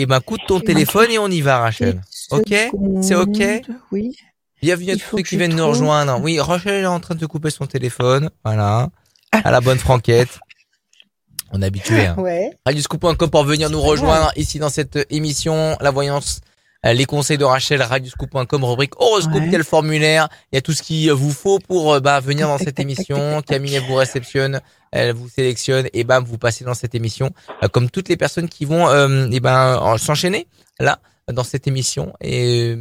et ben coûte ton téléphone et on y va, Rachel. Ok? C'est ok? Oui. Bienvenue à tous ceux qui viennent nous rejoindre. Oui, Rachel est en train de couper son téléphone. Voilà. À la bonne franquette. On est habitué. Hein. Ouais. Radioscoop.com pour venir nous rejoindre ici dans cette émission. La voyance les conseils de Rachel, radioscoop.com, rubrique horoscope, a le formulaire, il y a tout ce qu'il vous faut pour euh, bah, venir dans cette émission. Camille, elle vous réceptionne, elle vous sélectionne et bam, vous passez dans cette émission. Euh, comme toutes les personnes qui vont et ben s'enchaîner là dans cette émission. Et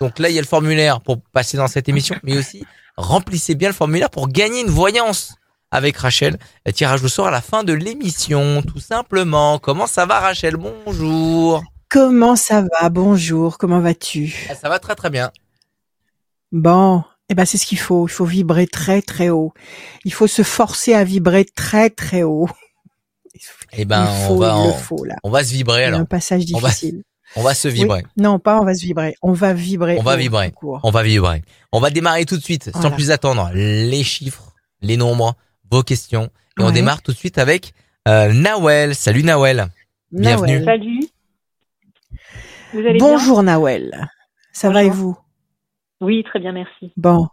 donc là, il y a le formulaire pour passer dans cette émission, mais aussi remplissez bien le formulaire pour gagner une voyance avec Rachel. tirage au sort à la fin de l'émission, tout simplement. Comment ça va, Rachel? Bonjour. Comment ça va? Bonjour, comment vas-tu? Ah, Ça va très très bien. Bon, eh ben c'est ce qu'il faut. Il faut vibrer très très haut. Il faut se forcer à vibrer très très haut. Eh ben on va on va se vibrer alors. Un passage difficile. On va, se vibrer. non, pas on va se vibrer. On va vibrer. On va vibrer. On va vibrer. On va démarrer tout de suite, sans plus attendre, les chiffres, les nombres, vos questions. Et on démarre tout de suite avec euh, Nawel. Salut Nawel. Bienvenue. Salut. Bonjour Nawel. Ça va et vous? Oui, très bien, merci. Bon,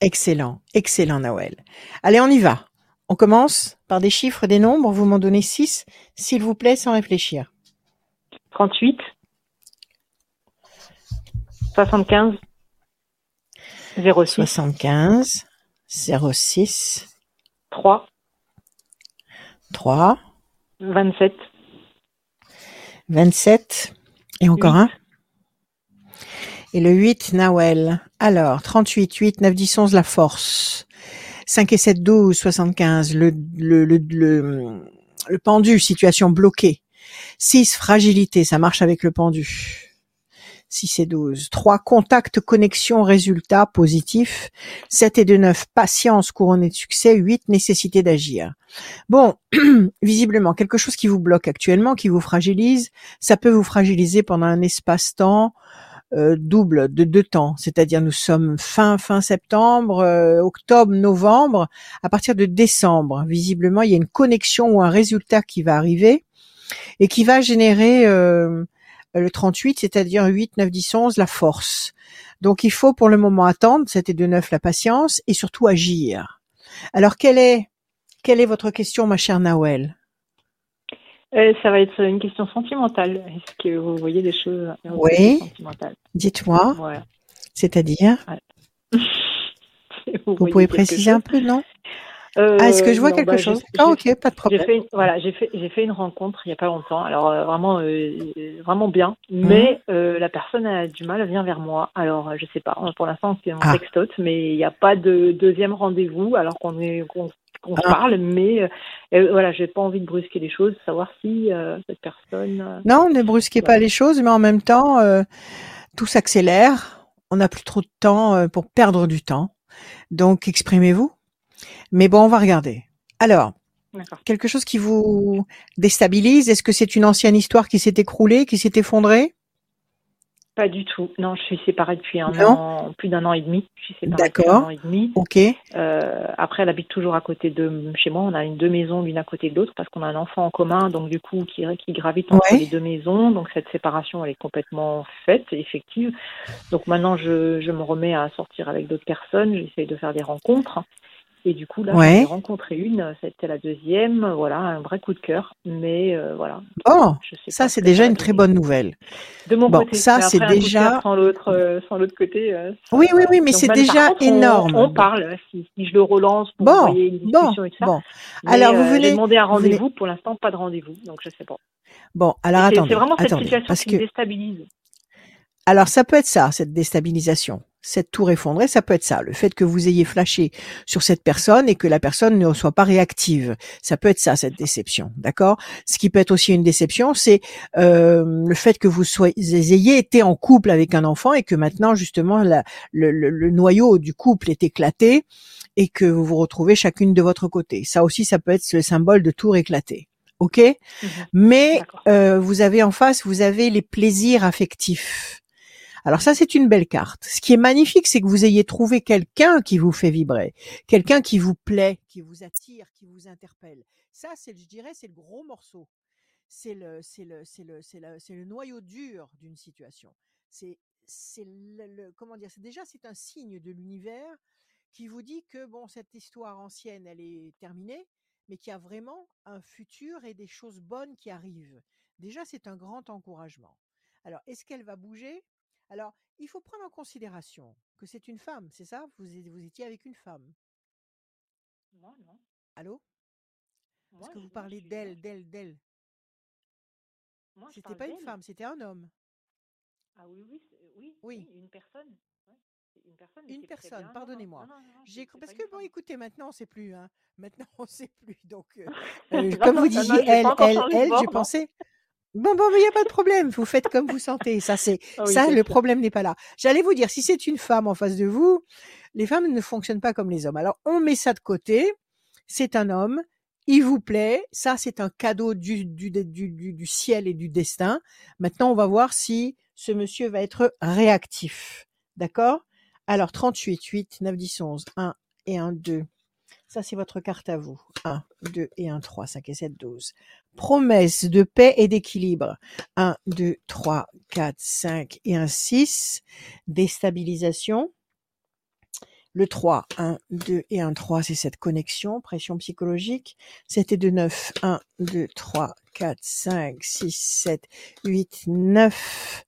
excellent, excellent Nawel. Allez, on y va. On commence par des chiffres, des nombres. Vous m'en donnez 6, s'il vous plaît, sans réfléchir. 38, 75, 06. 75, 06. 3. 3. 27. 27. Et encore un. Et le 8, Nawel. Alors, 38, 8, 9, 10, 11, la force. 5 et 7, 12, 75, le, le, le, le, le pendu, situation bloquée. 6, fragilité, ça marche avec le pendu. 6 et 12. 3, contact, connexion, résultat, positif. 7 et 2, 9, patience, couronnée de succès. 8, nécessité d'agir. Bon, visiblement, quelque chose qui vous bloque actuellement, qui vous fragilise, ça peut vous fragiliser pendant un espace-temps euh, double de deux temps, c'est-à-dire nous sommes fin fin septembre, euh, octobre, novembre, à partir de décembre, visiblement, il y a une connexion ou un résultat qui va arriver et qui va générer euh, le 38, c'est-à-dire 8, 9, 10, 11, la force. Donc il faut pour le moment attendre, c'était de 9 la patience, et surtout agir. Alors quelle est, quelle est votre question, ma chère Nawel? Euh, ça va être une question sentimentale. Est-ce que vous voyez des choses Oui. Dites-moi. C'est-à-dire? Vous, vous pouvez préciser un peu, non? Euh, ah, est-ce que je vois quelque bah, chose Ah, ok, pas de problème. Fait, voilà, j'ai fait, j'ai fait une rencontre il y a pas longtemps. Alors euh, vraiment, euh, vraiment bien. Mhm. Mais la personne a du mal, elle vient vers moi. Alors je sais pas. Pour l'instant, c'est mon ah. textote, mais il n'y a pas de deuxième rendez-vous alors qu'on est qu'on ah. parle. Mais voilà, j'ai pas envie de brusquer les choses, savoir si cette personne. non, ne brusquez pas les choses, mais en même temps, tout s'accélère. On n'a plus trop de temps pour perdre du temps. Donc exprimez-vous. Mais bon, on va regarder. Alors, quelque chose qui vous déstabilise Est-ce que c'est une ancienne histoire qui s'est écroulée, qui s'est effondrée? Pas du tout. Non, je suis séparée depuis un an, plus d'un an et demi. Je suis séparée depuis un an et demi. Ok. Euh, après, elle habite toujours à côté de chez moi. On a une deux maisons l'une à côté de l'autre parce qu'on a un enfant en commun, donc du coup qui, qui gravite entre les deux maisons. Donc cette séparation, elle est complètement faite, effective. Donc maintenant, je, je me remets à sortir avec d'autres personnes. J'essaye de faire des rencontres. Et du coup, là, j'ai rencontré une, c'était la deuxième, voilà, un vrai coup de cœur. Mais euh, voilà. Oh, ça, c'est déjà une très bonne nouvelle. De mon bon, côté, ça, c'est déjà. Sans l'autre, euh, sans l'autre côté. Euh, oui, oui, oui, mais c'est déjà énorme. On, parle, si, je le relance pour bon, une discussion bon, et tout ça. Bon. alors, vous venez. J'ai demandé un rendez-vous, pour l'instant, pas de rendez-vous, donc je sais pas. Bon, alors attendez. C'est vraiment cette situation qui me déstabilise. Alors, ça peut être ça, cette déstabilisation cette tour effondrée, ça peut être ça. Le fait que vous ayez flashé sur cette personne et que la personne ne soit pas réactive, ça peut être ça, cette déception, d'accord? Ce qui peut être aussi une déception, c'est euh, le fait que vous soyez ayez été en couple avec un enfant et que maintenant justement la, le, le, noyau du couple est éclaté et que vous vous retrouvez chacune de votre côté. Ça aussi, ça peut être le symbole de tour éclaté. Ok, mmh mais euh, vous avez en face, vous avez les plaisirs affectifs alors ça, c'est une belle carte. Ce qui est magnifique, c'est que vous ayez trouvé quelqu'un qui vous fait vibrer, quelqu'un qui vous plaît, qui vous attire, qui vous interpelle. Ça, c'est, je dirais, c'est le gros morceau. c'est le, noyau dur d'une situation. C'est, c'est le, comment dire, c'est déjà c'est un signe de l'univers qui vous dit que bon, cette histoire ancienne, elle est terminée, mais qu'il y a vraiment un futur et des choses bonnes qui arrivent. Déjà, c'est un grand encouragement. Alors, est-ce qu'elle va bouger? Alors, il faut prendre en considération que c'est une femme, c'est ça? Vous, vous étiez avec une femme Non, non. Allô? Parce que vous parlez d'elle, d'elle, d'elle. C'était pas une femme, c'était un homme. Ah oui, oui, oui, oui, une personne. Une personne, une personne pardonnez-moi. J'ai parce que bon, écoutez, maintenant on sait plus. Hein. Maintenant on sait plus. Donc, euh, euh, comme vous disiez, elle, elle, elle, j'ai pensé. Bon, bon, il n'y a pas de problème. Vous faites comme vous sentez. Ça, c'est ah ça. Le problème n'est pas là. J'allais vous dire, si c'est une femme en face de vous, les femmes ne fonctionnent pas comme les hommes. Alors, on met ça de côté. C'est un homme. Il vous plaît. Ça, c'est un cadeau du, du, du, du, du ciel et du destin. Maintenant, on va voir si ce monsieur va être réactif. D'accord? Alors, 38, 8, 9, 10, 11, 1 et 1, 2. Ça, c'est votre carte à vous. 1, 2 et 1, 3, 5 et 7, 12. Promesse de paix et d'équilibre. 1, 2, 3, 4, 5 et 1, 6. Déstabilisation. Le 3, 1, 2 et 1, 3, c'est cette connexion, pression psychologique. 7 et 2, 9. 1, 2, 3, 4, 5, 6, 7, 8, 9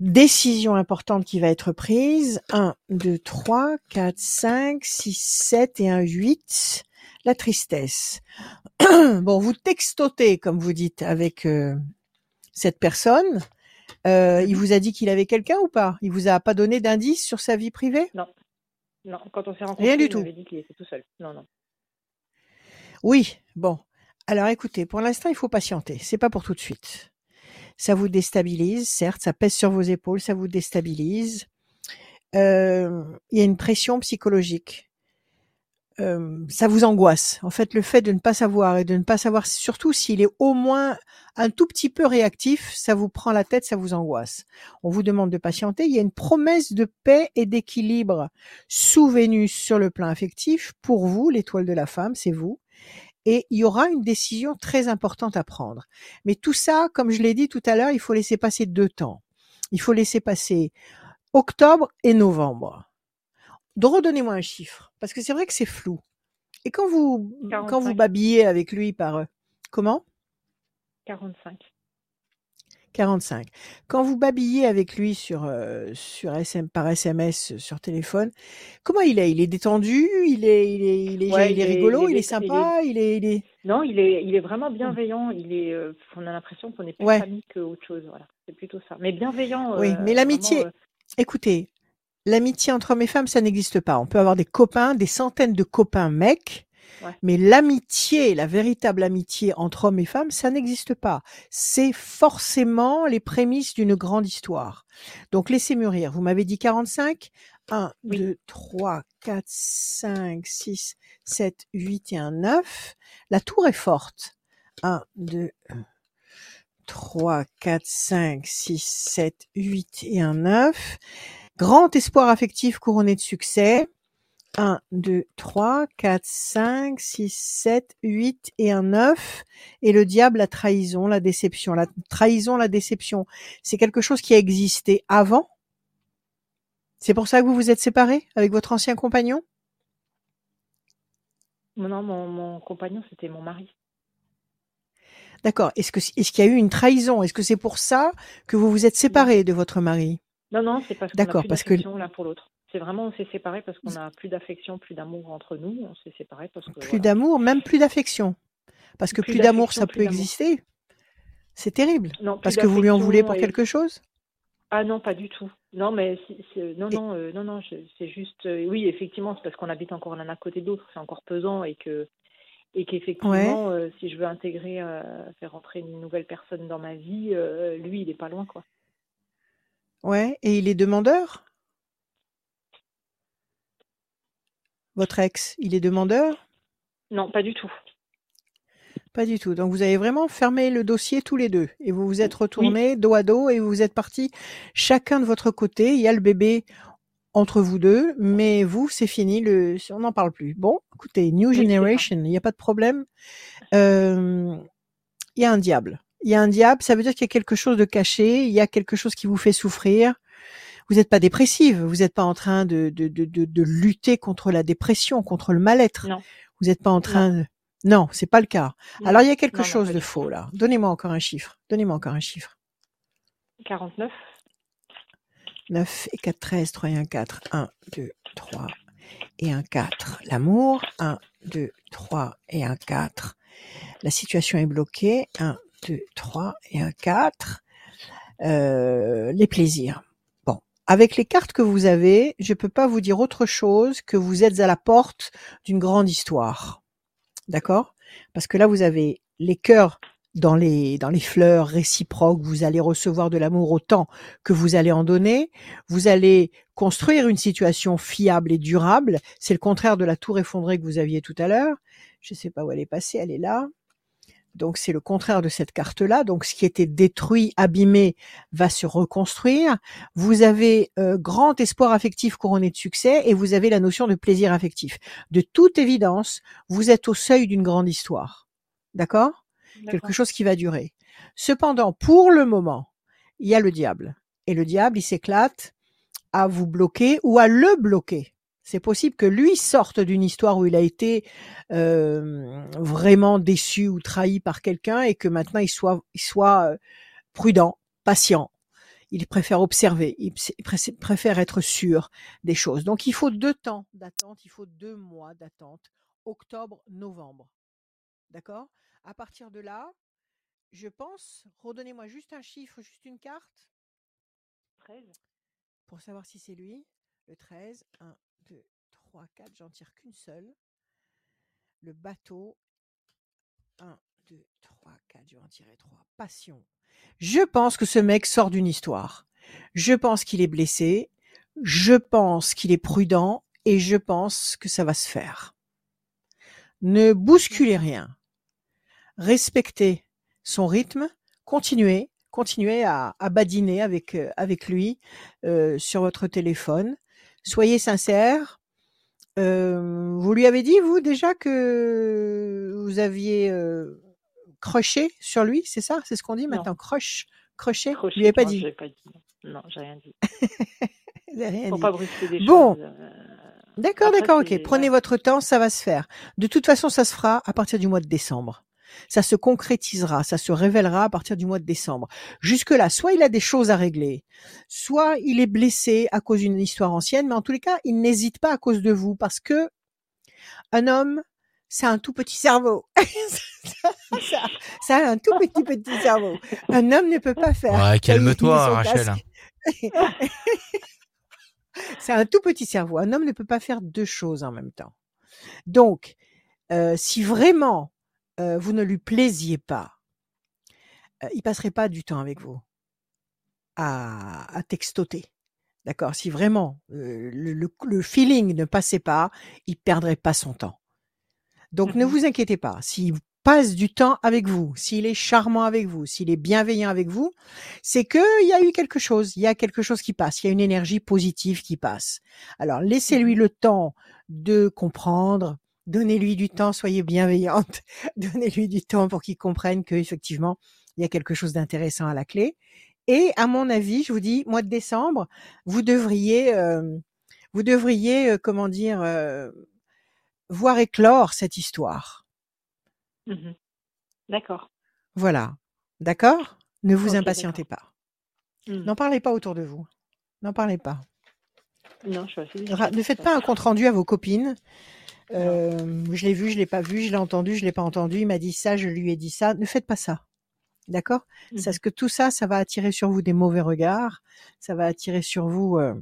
décision importante qui va être prise. 1, 2, 3, 4, 5, 6, 7 et un 8. La tristesse. bon, vous textotez, comme vous dites, avec euh, cette personne. Euh, il vous a dit qu'il avait quelqu'un ou pas? Il vous a pas donné d'indice sur sa vie privée? Non. Non, quand on s'est rencontrés, Rien du tout. dit qu'il était tout seul. Non, non. Oui, bon. Alors écoutez, pour l'instant, il faut patienter. C'est pas pour tout de suite ça vous déstabilise, certes, ça pèse sur vos épaules, ça vous déstabilise. Euh, il y a une pression psychologique. Euh, ça vous angoisse. En fait, le fait de ne pas savoir et de ne pas savoir, surtout s'il est au moins un tout petit peu réactif, ça vous prend la tête, ça vous angoisse. On vous demande de patienter. Il y a une promesse de paix et d'équilibre sous Vénus sur le plan affectif. Pour vous, l'étoile de la femme, c'est vous et il y aura une décision très importante à prendre. Mais tout ça, comme je l'ai dit tout à l'heure, il faut laisser passer deux temps. Il faut laisser passer octobre et novembre. Redonnez-moi un chiffre, parce que c'est vrai que c'est flou. Et quand vous, quand vous babillez avec lui par, euh, comment? 45. 45. Quand vous babillez avec lui sur euh, sur SM, par SMS sur téléphone, comment il est? Il est détendu? Il est il est il est, il est rigolo? Il est, sympa? Il est il est non il est il est vraiment mmh. bienveillant. Il est euh, on a l'impression qu'on est plus ouais. famille qu'autre chose. Voilà c'est plutôt ça. Mais bienveillant. Oui mais l'amitié. Écoutez l'amitié entre hommes et femmes ça n'existe pas. On peut avoir des copains des centaines de copains mecs mais l'amitié, la véritable amitié entre hommes et femmes, ça n'existe pas. C'est forcément les prémices d'une grande histoire. Donc laissez mûrir. Vous m'avez dit 45 1, 2, 3, 4, 5, 6, 7, 8 et un 9. La tour est forte. 1, 2, 3, 4, 5, 6, 7, 8 et un 9. Grand espoir affectif couronné de succès. 1, 2, 3, 4, 5, 6, 7, 8 et un 9. Et le diable, la trahison, la déception. La trahison, la déception, c'est quelque chose qui a existé avant. C'est pour ça que vous vous êtes séparés avec votre ancien compagnon? Non, mon, mon compagnon, c'était mon mari. D'accord. Est-ce que est-ce qu'il y a eu une trahison? Est-ce que c'est pour ça que vous vous êtes séparés de votre mari? Non, non, c'est parce qu'on a plus parce que l'un pour l'autre. C'est vraiment, on s'est séparés parce qu'on a plus d'affection, plus d'amour entre nous. On s'est séparés parce que. Plus d'amour, même plus d'affection. Parce que plus, d'amour, ça peut exister. C'est terrible. Non, parce que vous lui en voulez pour quelque chose? Ah non, pas du tout. Non, mais non, non, euh, non, non, c'est juste. Euh, oui, effectivement, c'est parce qu'on habite encore l'un à côté de l'autre. C'est encore pesant et que et qu'effectivement, euh, si je veux intégrer, faire rentrer une nouvelle personne dans ma vie, lui, il est pas loin, quoi. Ouais, et il est demandeur? Votre ex, il est demandeur? Non, pas du tout. Pas du tout. Donc vous avez vraiment fermé le dossier tous les deux et vous vous êtes retournés dos à dos et vous êtes partis chacun de votre côté. Il y a le bébé entre vous deux, mais vous, c'est fini. Le, on n'en parle plus. Bon, écoutez, New Generation, il n'y a pas de problème. Euh, il y a un diable. Il y a un diable, ça veut dire qu'il y a quelque chose de caché, il y a quelque chose qui vous fait souffrir. Vous n'êtes pas dépressive, vous n'êtes pas en train de, de, de, de, lutter contre la dépression, contre le mal-être. Non. Vous n'êtes pas en train de... Non, c'est pas le cas. Alors il y a quelque chose de faux là. Donnez-moi encore un chiffre. Donnez-moi encore un chiffre. 49. 9 et 4, 13, 3 et 1, 4. 1, 2, 3 et 1, 4. L'amour. 1, 2, 3 et 1, 4. La situation est bloquée. 1, 2, 3 et 1, 4. Euh, les plaisirs. Bon. Avec les cartes que vous avez, je peux pas vous dire autre chose que vous êtes à la porte d'une grande histoire. D'accord? Parce que là, vous avez les cœurs dans les dans les fleurs réciproques, vous allez recevoir de l'amour autant que vous allez en donner. Vous allez construire une situation fiable et durable. C'est le contraire de la tour effondrée que vous aviez tout à l'heure. Je ne sais pas où elle est passée, elle est là. Donc c'est le contraire de cette carte-là. Donc ce qui était détruit, abîmé, va se reconstruire. Vous avez euh, grand espoir affectif couronné de succès et vous avez la notion de plaisir affectif. De toute évidence, vous êtes au seuil d'une grande histoire. D'accord? Quelque chose qui va durer. Cependant, pour le moment, il y a le diable. Et le diable, il s'éclate à vous bloquer ou à le bloquer. C'est possible que lui sorte d'une histoire où il a été euh, vraiment déçu ou trahi par quelqu'un et que maintenant il soit, il soit euh, prudent, patient. Il préfère observer, il préfère être sûr des choses. Donc il faut deux temps d'attente, il faut deux mois d'attente, octobre, novembre. D'accord? À partir de là, je pense, redonnez-moi juste un chiffre, juste une carte. 13. Pour savoir si c'est lui. Le 13. 1, 2, 3, 4. J'en tire qu'une seule. Le bateau. 1, 2, 3, 4. Je vais en tirer 3. Passion. Je pense que ce mec sort d'une histoire. Je pense qu'il est blessé. Je pense qu'il est prudent. Et je pense que ça va se faire. Ne bousculez rien respecter son rythme, continuer à, badiner avec euh, avec lui euh, sur votre téléphone. Soyez sincère. Euh, vous lui avez dit vous déjà que vous aviez euh, sur lui, c'est ça? C'est ce qu'on dit maintenant, crush, crochet. Je lui ai pas, dit? pas dit. Non, j'ai rien dit. rien dit. pas brusquer des bon. choses. D'accord, d'accord, ok. Prenez votre temps, ça va se faire. De toute façon, ça se fera à partir du mois de décembre. Ça se concrétisera, ça se révélera à partir du mois de décembre. Jusque-là, soit il a des choses à régler, soit il est blessé à cause d'une histoire ancienne, mais en tous les cas, il n'hésite pas à cause de vous parce que un homme, c'est un tout petit cerveau. ça, a un tout petit petit cerveau. Un homme ne peut pas faire. Ouais, calme-toi, Rachel. c'est un tout petit cerveau. Un homme ne peut pas faire deux choses en même temps. Donc, euh, si vraiment euh, vous ne lui plaisiez pas, euh, il passerait pas du temps avec vous à, à textoter. D'accord? Si vraiment euh, le, le, feeling ne passait pas, il perdrait pas son temps. Donc ne mmh vous inquiétez pas. S'il passe du temps avec vous, s'il est charmant avec vous, s'il est bienveillant avec vous, c'est que il y a eu quelque chose, il y a quelque chose qui passe, il y a une énergie positive qui passe. Alors laissez-lui mmh le temps de comprendre, Donnez-lui du temps, soyez bienveillante. Donnez-lui du temps pour qu'il comprenne qu'effectivement, il y a quelque chose d'intéressant à la clé. Et à mon avis, je vous dis, mois de décembre, vous devriez, euh, vous devriez, euh, comment dire, euh, voir éclore cette histoire. Mmh d'accord. Voilà. D'accord? Ne vous impatientez pas. Mmh. N'en parlez pas autour de vous. N'en parlez pas. Non, je suis Ne faites pas un compte rendu à vos copines euh, je l'ai vu, je l'ai pas vu, je l'ai entendu, je l'ai pas entendu. Il m'a dit ça, je lui ai dit ça. Ne faites pas ça. D'accord? Mmh. Parce que tout ça, ça va attirer sur vous des mauvais regards. Ça va attirer sur vous euh,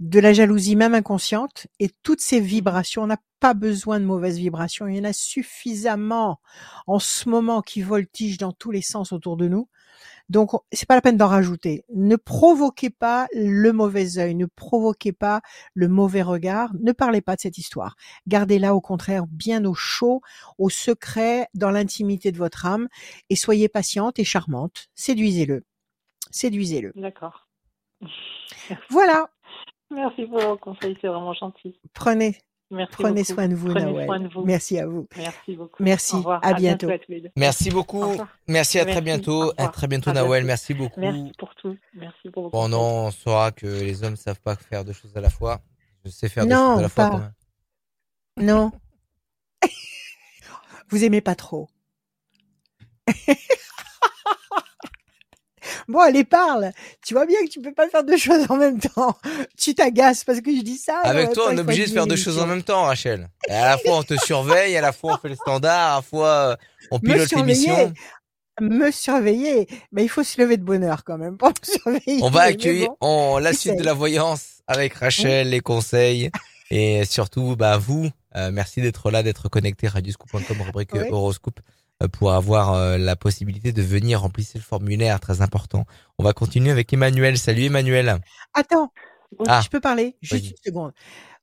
de la jalousie, même inconsciente. Et toutes ces vibrations, on n'a pas besoin de mauvaises vibrations. Il y en a suffisamment en ce moment qui voltigent dans tous les sens autour de nous. Donc, c'est pas la peine d'en rajouter. Ne provoquez pas le mauvais œil, ne provoquez pas le mauvais regard, ne parlez pas de cette histoire. Gardez-la au contraire bien au chaud, au secret, dans l'intimité de votre âme, et soyez patiente et charmante. Séduisez-le. Séduisez-le. D'accord. Voilà. Merci pour vos conseils, c'est vraiment gentil. Prenez, Merci Prenez beaucoup. soin de vous, Prenez Nawel. soin de vous. Merci à vous. Merci beaucoup. Merci. Au revoir. À bientôt. à deux. Merci beaucoup. Merci à très bientôt. À très bientôt, À Nawel. bientôt. Merci beaucoup. Merci pour tout. Merci pour Bon, non, on saura que les hommes savent pas faire deux choses à la fois. Je sais faire deux Non, choses à la fois quand même. Non. Vous aimez pas trop. bon, allez, parle. Tu vois bien que tu peux pas faire deux choses en même temps. Tu t'agaces parce que je dis ça. Avec même toi, on est obligé de faire deux choses en même temps, Rachel. Et à la fois, on te surveille, à la fois, on fait le standard, à la fois, euh, on pilote l'émission. surveiller. Me surveiller. Mais il faut se lever de bonne heure quand même pour me surveiller. On va accueillir bon. on, la suite de la voyance avec Rachel, les conseils et surtout bah vous. euh, merci d'être là, d'être connecté radioscoop.com rubrique Ouais. horoscope euh, pour avoir euh, la possibilité de venir remplir le formulaire très important. On va continuer avec Emmanuel. Salut Emmanuel. Attends. Ah. Je peux parler Juste une seconde.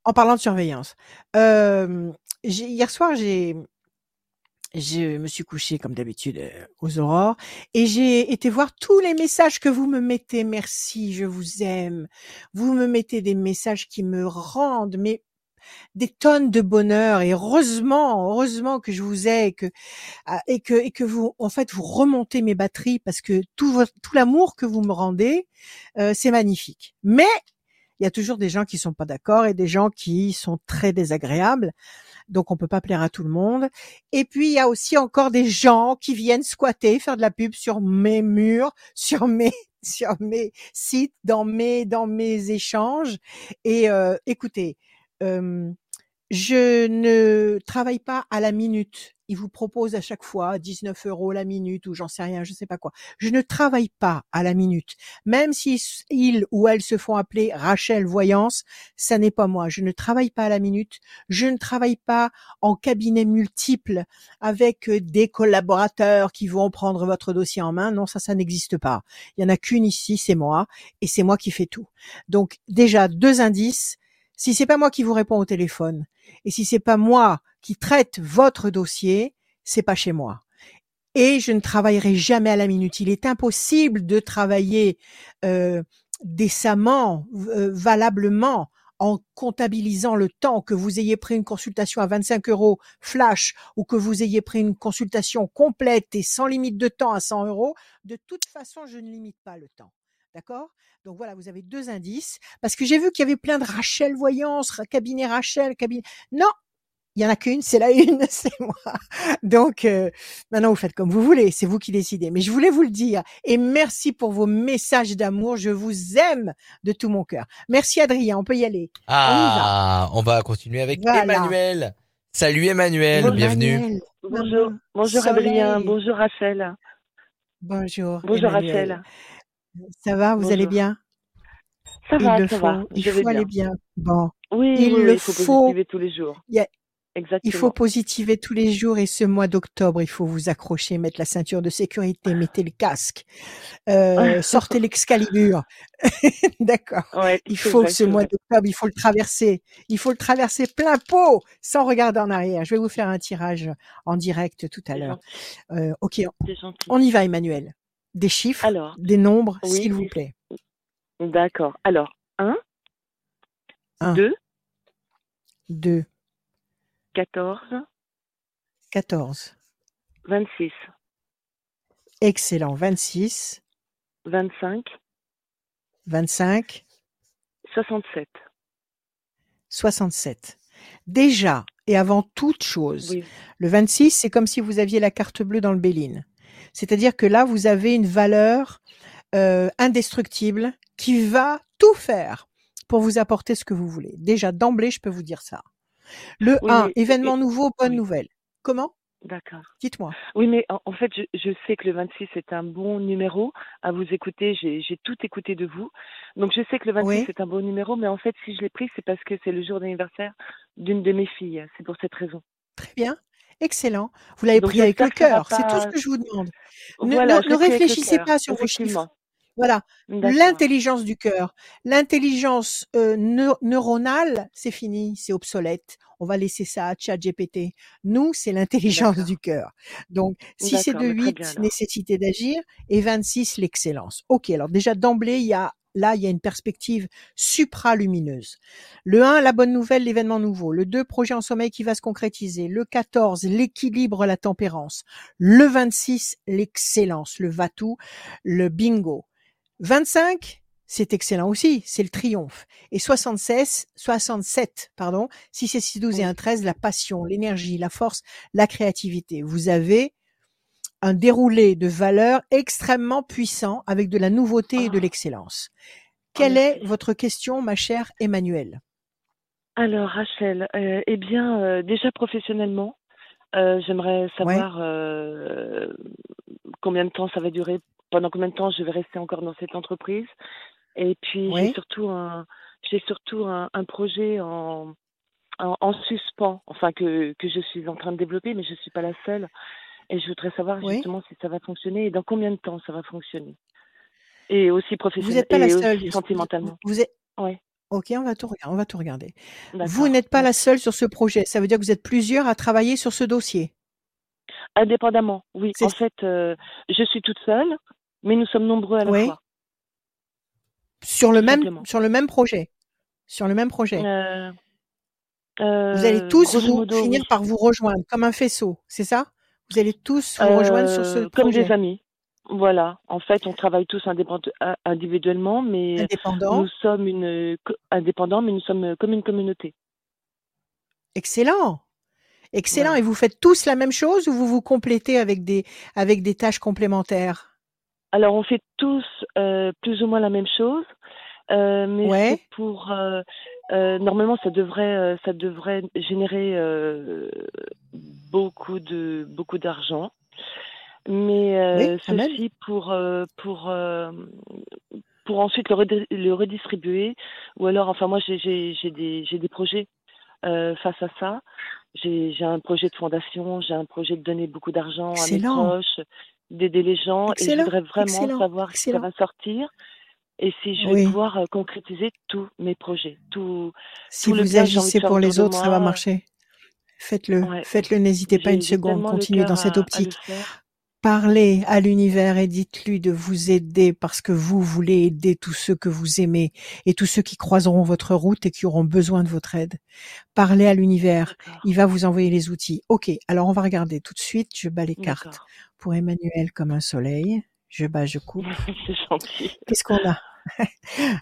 En parlant de surveillance. Euh, hier soir, j'ai, je me suis couchée comme d'habitude euh, aux aurores et j'ai été voir tous les messages que vous me mettez. Merci, je vous aime. Vous me mettez des messages qui me rendent mais des tonnes de bonheur et heureusement, heureusement que je vous ai et que ah, et que et que vous en fait vous remontez mes batteries parce que tout tout l'amour que vous me rendez, euh, c'est magnifique. Mais il y a toujours des gens qui sont pas d'accord et des gens qui sont très désagréables. Donc on peut pas plaire à tout le monde. Et puis il y a aussi encore des gens qui viennent squatter, faire de la pub sur mes murs, sur mes sur mes sites, dans mes dans mes échanges. Et euh, écoutez, je ne travaille pas à la minute. Ils vous proposent à chaque fois 19 euros la minute ou j'en sais rien, je sais pas quoi. Je ne travaille pas à la minute. Même si ils ou elles se font appeler Rachel Voyance, ça n'est pas moi. Je ne travaille pas à la minute. Je ne travaille pas en cabinet multiple avec euh, des collaborateurs qui vont prendre votre dossier en main. Non, ça, ça n'existe pas. Il y en a qu'une ici, c'est moi, et c'est moi qui fais tout. Donc, déjà, deux indices. Si c'est pas moi qui vous réponds au téléphone, et si c'est pas moi qui traite votre dossier, c'est pas chez moi. Et je ne travaillerai jamais à la minute. Il est impossible de travailler euh, décemment, euh, valablement, en comptabilisant le temps que vous ayez pris une consultation à 25 euros flash ou que vous ayez pris une consultation complète et sans limite de temps à 100 euros. De toute façon, je ne limite pas le temps. D'accord? Donc voilà, vous avez deux indices. Parce que j'ai vu qu'il y avait plein de Rachel Voyance, cabinet Rachel, cabinet... Non, il y en a qu'une, c'est la une, c'est moi. Donc euh, maintenant, vous faites comme vous voulez, c'est vous qui décidez. Mais je voulais vous le dire. Et merci pour vos messages d'amour. Je vous aime de tout mon cœur. Merci Adrien, on peut y aller. Ah, on va continuer avec Voilà. Emmanuel. Salut Emmanuel, bienvenue. Emmanuel. Bonjour, bonjour Soleil. Adrien, bonjour Rachel. Bonjour. Bonjour Emmanuel. Rachel. Ça va, vous Bonjour. allez bien? Ça Il va, le ça faut. va. Il je faut aller bien. Bon, Oui, Il oui, le il faut faut. positiver tous les jours. Il a- Exactement. il faut positiver tous les jours et ce mois d'octobre, il faut vous accrocher, mettre la ceinture de sécurité, mettez le casque, euh, sortez l'excalibur. D'accord. Ouais, Il faut ce mois d'octobre, il faut le traverser. Il faut le traverser plein pot, sans regarder en arrière. Je vais vous faire un tirage en direct tout à l'heure. Euh, ok, on y va, Emmanuel. Des chiffres, Alors, des nombres, Oui, s'il vous plaît. d'accord. Alors, 1, Un. 2, 2, 14, 14. 26, Excellent. 26, 25, 25, 67. 67. Déjà, et avant toute chose, Oui, le 26, c'est comme si vous aviez la carte bleue dans le Béline. C'est-à-dire que là, vous avez une valeur euh, indestructible qui va tout faire pour vous apporter ce que vous voulez. Déjà, d'emblée, je peux vous dire ça. Le Oui, 1, mais- événement et- nouveau, bonne oui. nouvelle. Comment? D'accord. Dites-moi. Oui, mais en, en fait, je, je sais que le 26 est un bon numéro à vous écouter. J'ai j'ai tout écouté de vous. Donc, je sais que le 26 Oui. est un bon numéro, mais en fait, si je l'ai pris, c'est parce que c'est le jour d'anniversaire d'une de mes filles. C'est pour cette raison. Très bien. Excellent. Vous l'avez pris avec le cœur. C'est tout ce que je vous demande. Ne- voilà, réfléchissez pas sur vos effectivement. Voilà. L'intelligence du cœur. L'intelligence euh, neu- neuronale, c'est fini, c'est obsolète. On va laisser ça à ChatGPT. Nous, c'est l'intelligence du cœur. Donc, si c'est de mais très 8, bien, alors. nécessité d'agir, et 26, l'excellence. Ok, alors déjà d'emblée, il y a là, il y a une perspective supralumineuse. Le 1, la bonne nouvelle, l'événement nouveau. Le 2, projet en sommeil qui va se concrétiser. Le 14, l'équilibre, la tempérance. Le 26, l'excellence, le vatou, le bingo. 25, c'est excellent aussi, c'est le triomphe. Et 76, 67, pardon, 6 et 6, 12 et 1, 13, la passion, l'énergie, la force, la créativité. Vous avez un déroulé de valeurs extrêmement puissant avec de la nouveauté et de ah. l'excellence. Quelle est votre question, ma chère Emmanuelle? Alors, Rachel, euh, eh bien, euh, déjà professionnellement, euh, j'aimerais savoir combien de temps ça va durer, pendant combien de temps je vais rester encore dans cette entreprise. Et puis, j'ai surtout un, j'ai surtout un, projet en, en, suspens, enfin que, que je suis en train de développer, mais je ne suis pas la seule. Et je voudrais savoir justement si ça va fonctionner et dans combien de temps ça va fonctionner. Et aussi professionnellement. Vous n'êtes pas la seule. Sentimentalement. Vous êtes. Ouais. Ok, on va tout, on va tout regarder. Vous n'êtes pas la seule sur ce projet. Ça veut dire que vous êtes plusieurs à travailler sur ce dossier? Indépendamment, oui. En fait, euh, je suis toute seule, mais nous sommes nombreux à la fois. Sur le même, sur le même projet. Sur le même projet. Euh, vous allez euh, tous finir par vous rejoindre comme un faisceau, c'est ça? Vous allez tous vous rejoindre sur ce euh, Comme des amis. Voilà. En fait, on travaille tous individuellement, mais nous sommes une indépendants, mais nous sommes comme une communauté. Excellent. Excellent. Et vous faites tous la même chose ou vous vous complétez avec des avec des tâches complémentaires? Alors, on fait tous euh, plus ou moins la même chose, euh, mais pour normalement ça devrait ça devrait générer beaucoup de beaucoup d'argent, mais euh, ceci pour euh, pour euh, pour ensuite le, le, redistribuer. Ou alors enfin moi j'ai j'ai des j'ai des projets face à ça. J'ai un projet de fondation, j'ai un projet de donner beaucoup d'argent à mes proches, d'aider les gens. Et je voudrais vraiment savoir si ça va sortir et si je vais pouvoir concrétiser tous mes projets. Tout, si vous agissez pour les autres, ça va marcher. Faites-le, faites-le, n'hésitez pas une seconde, continuez dans cette optique. Parlez à l'univers et dites-lui de vous aider parce que vous voulez aider tous ceux que vous aimez et tous ceux qui croiseront votre route et qui auront besoin de votre aide. Parlez à l'univers, il va vous envoyer les outils. Ok, alors on va regarder tout de suite, je bats les cartes. Pour Emmanuel comme un soleil, je bats, je coupe. Qu'est-ce qu'on a?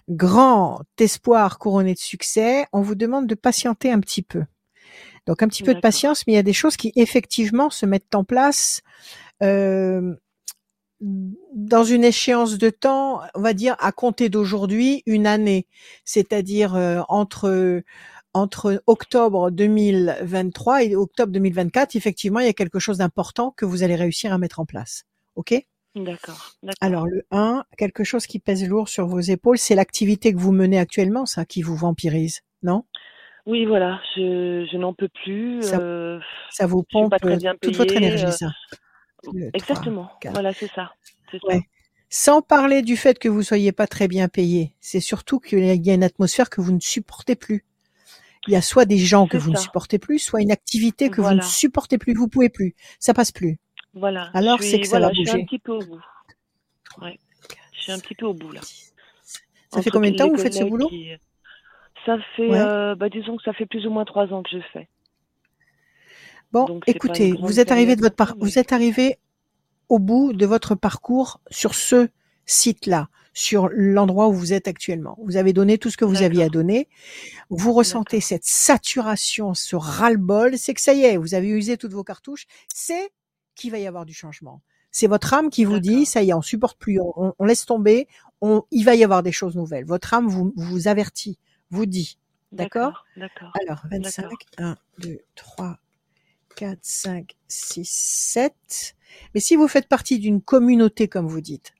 Grand espoir couronné de succès, on vous demande de patienter un petit peu. Donc un petit peu de patience, mais il y a des choses qui effectivement se mettent en place euh, dans une échéance de temps, on va dire à compter d'aujourd'hui, une année, c'est-à-dire euh, entre entre octobre 2023 et octobre 2024, effectivement, il y a quelque chose d'important que vous allez réussir à mettre en place. OK? D'accord. Alors le 1, quelque chose qui pèse lourd sur vos épaules, c'est l'activité que vous menez actuellement, ça, qui vous vampirise, non? Oui, voilà, je, je n'en peux plus. Ça, euh, ça vous pompe euh, toute votre énergie, euh, ça. exactement. voilà, c'est ça. Sans parler du fait que vous soyez pas très bien payé, c'est surtout qu'il y a une atmosphère que vous ne supportez plus. Il y a soit des gens que vous ne supportez plus, soit une activité que vous ne supportez plus, vous pouvez plus, ça passe plus. Voilà. Alors c'est que ça va bouger. Je suis un petit peu au bout. Ouais. Je suis un petit peu au bout là. Ça fait combien de temps que vous faites ce boulot? ça fait, euh, bah, disons que ça fait plus ou moins trois ans que je fais. Bon, écoutez, vous êtes arrivé de votre par... vous êtes arrivé au bout de votre parcours sur ce site-là, sur l'endroit où vous êtes actuellement. Vous avez donné tout ce que vous aviez à donner. Vous ressentez cette saturation, ce ras-le-bol, c'est que ça y est, vous avez usé toutes vos cartouches, c'est qu'il va y avoir du changement. C'est votre âme qui vous dit, ça y est, on supporte plus, on, on laisse tomber, on, il va y avoir des choses nouvelles. Votre âme vous, vous avertit vous dit. D'accord? D'accord. Alors, 25, 1, 2, 3, 4, 5, 6, 7. Mais si vous faites partie d'une communauté, comme vous dites,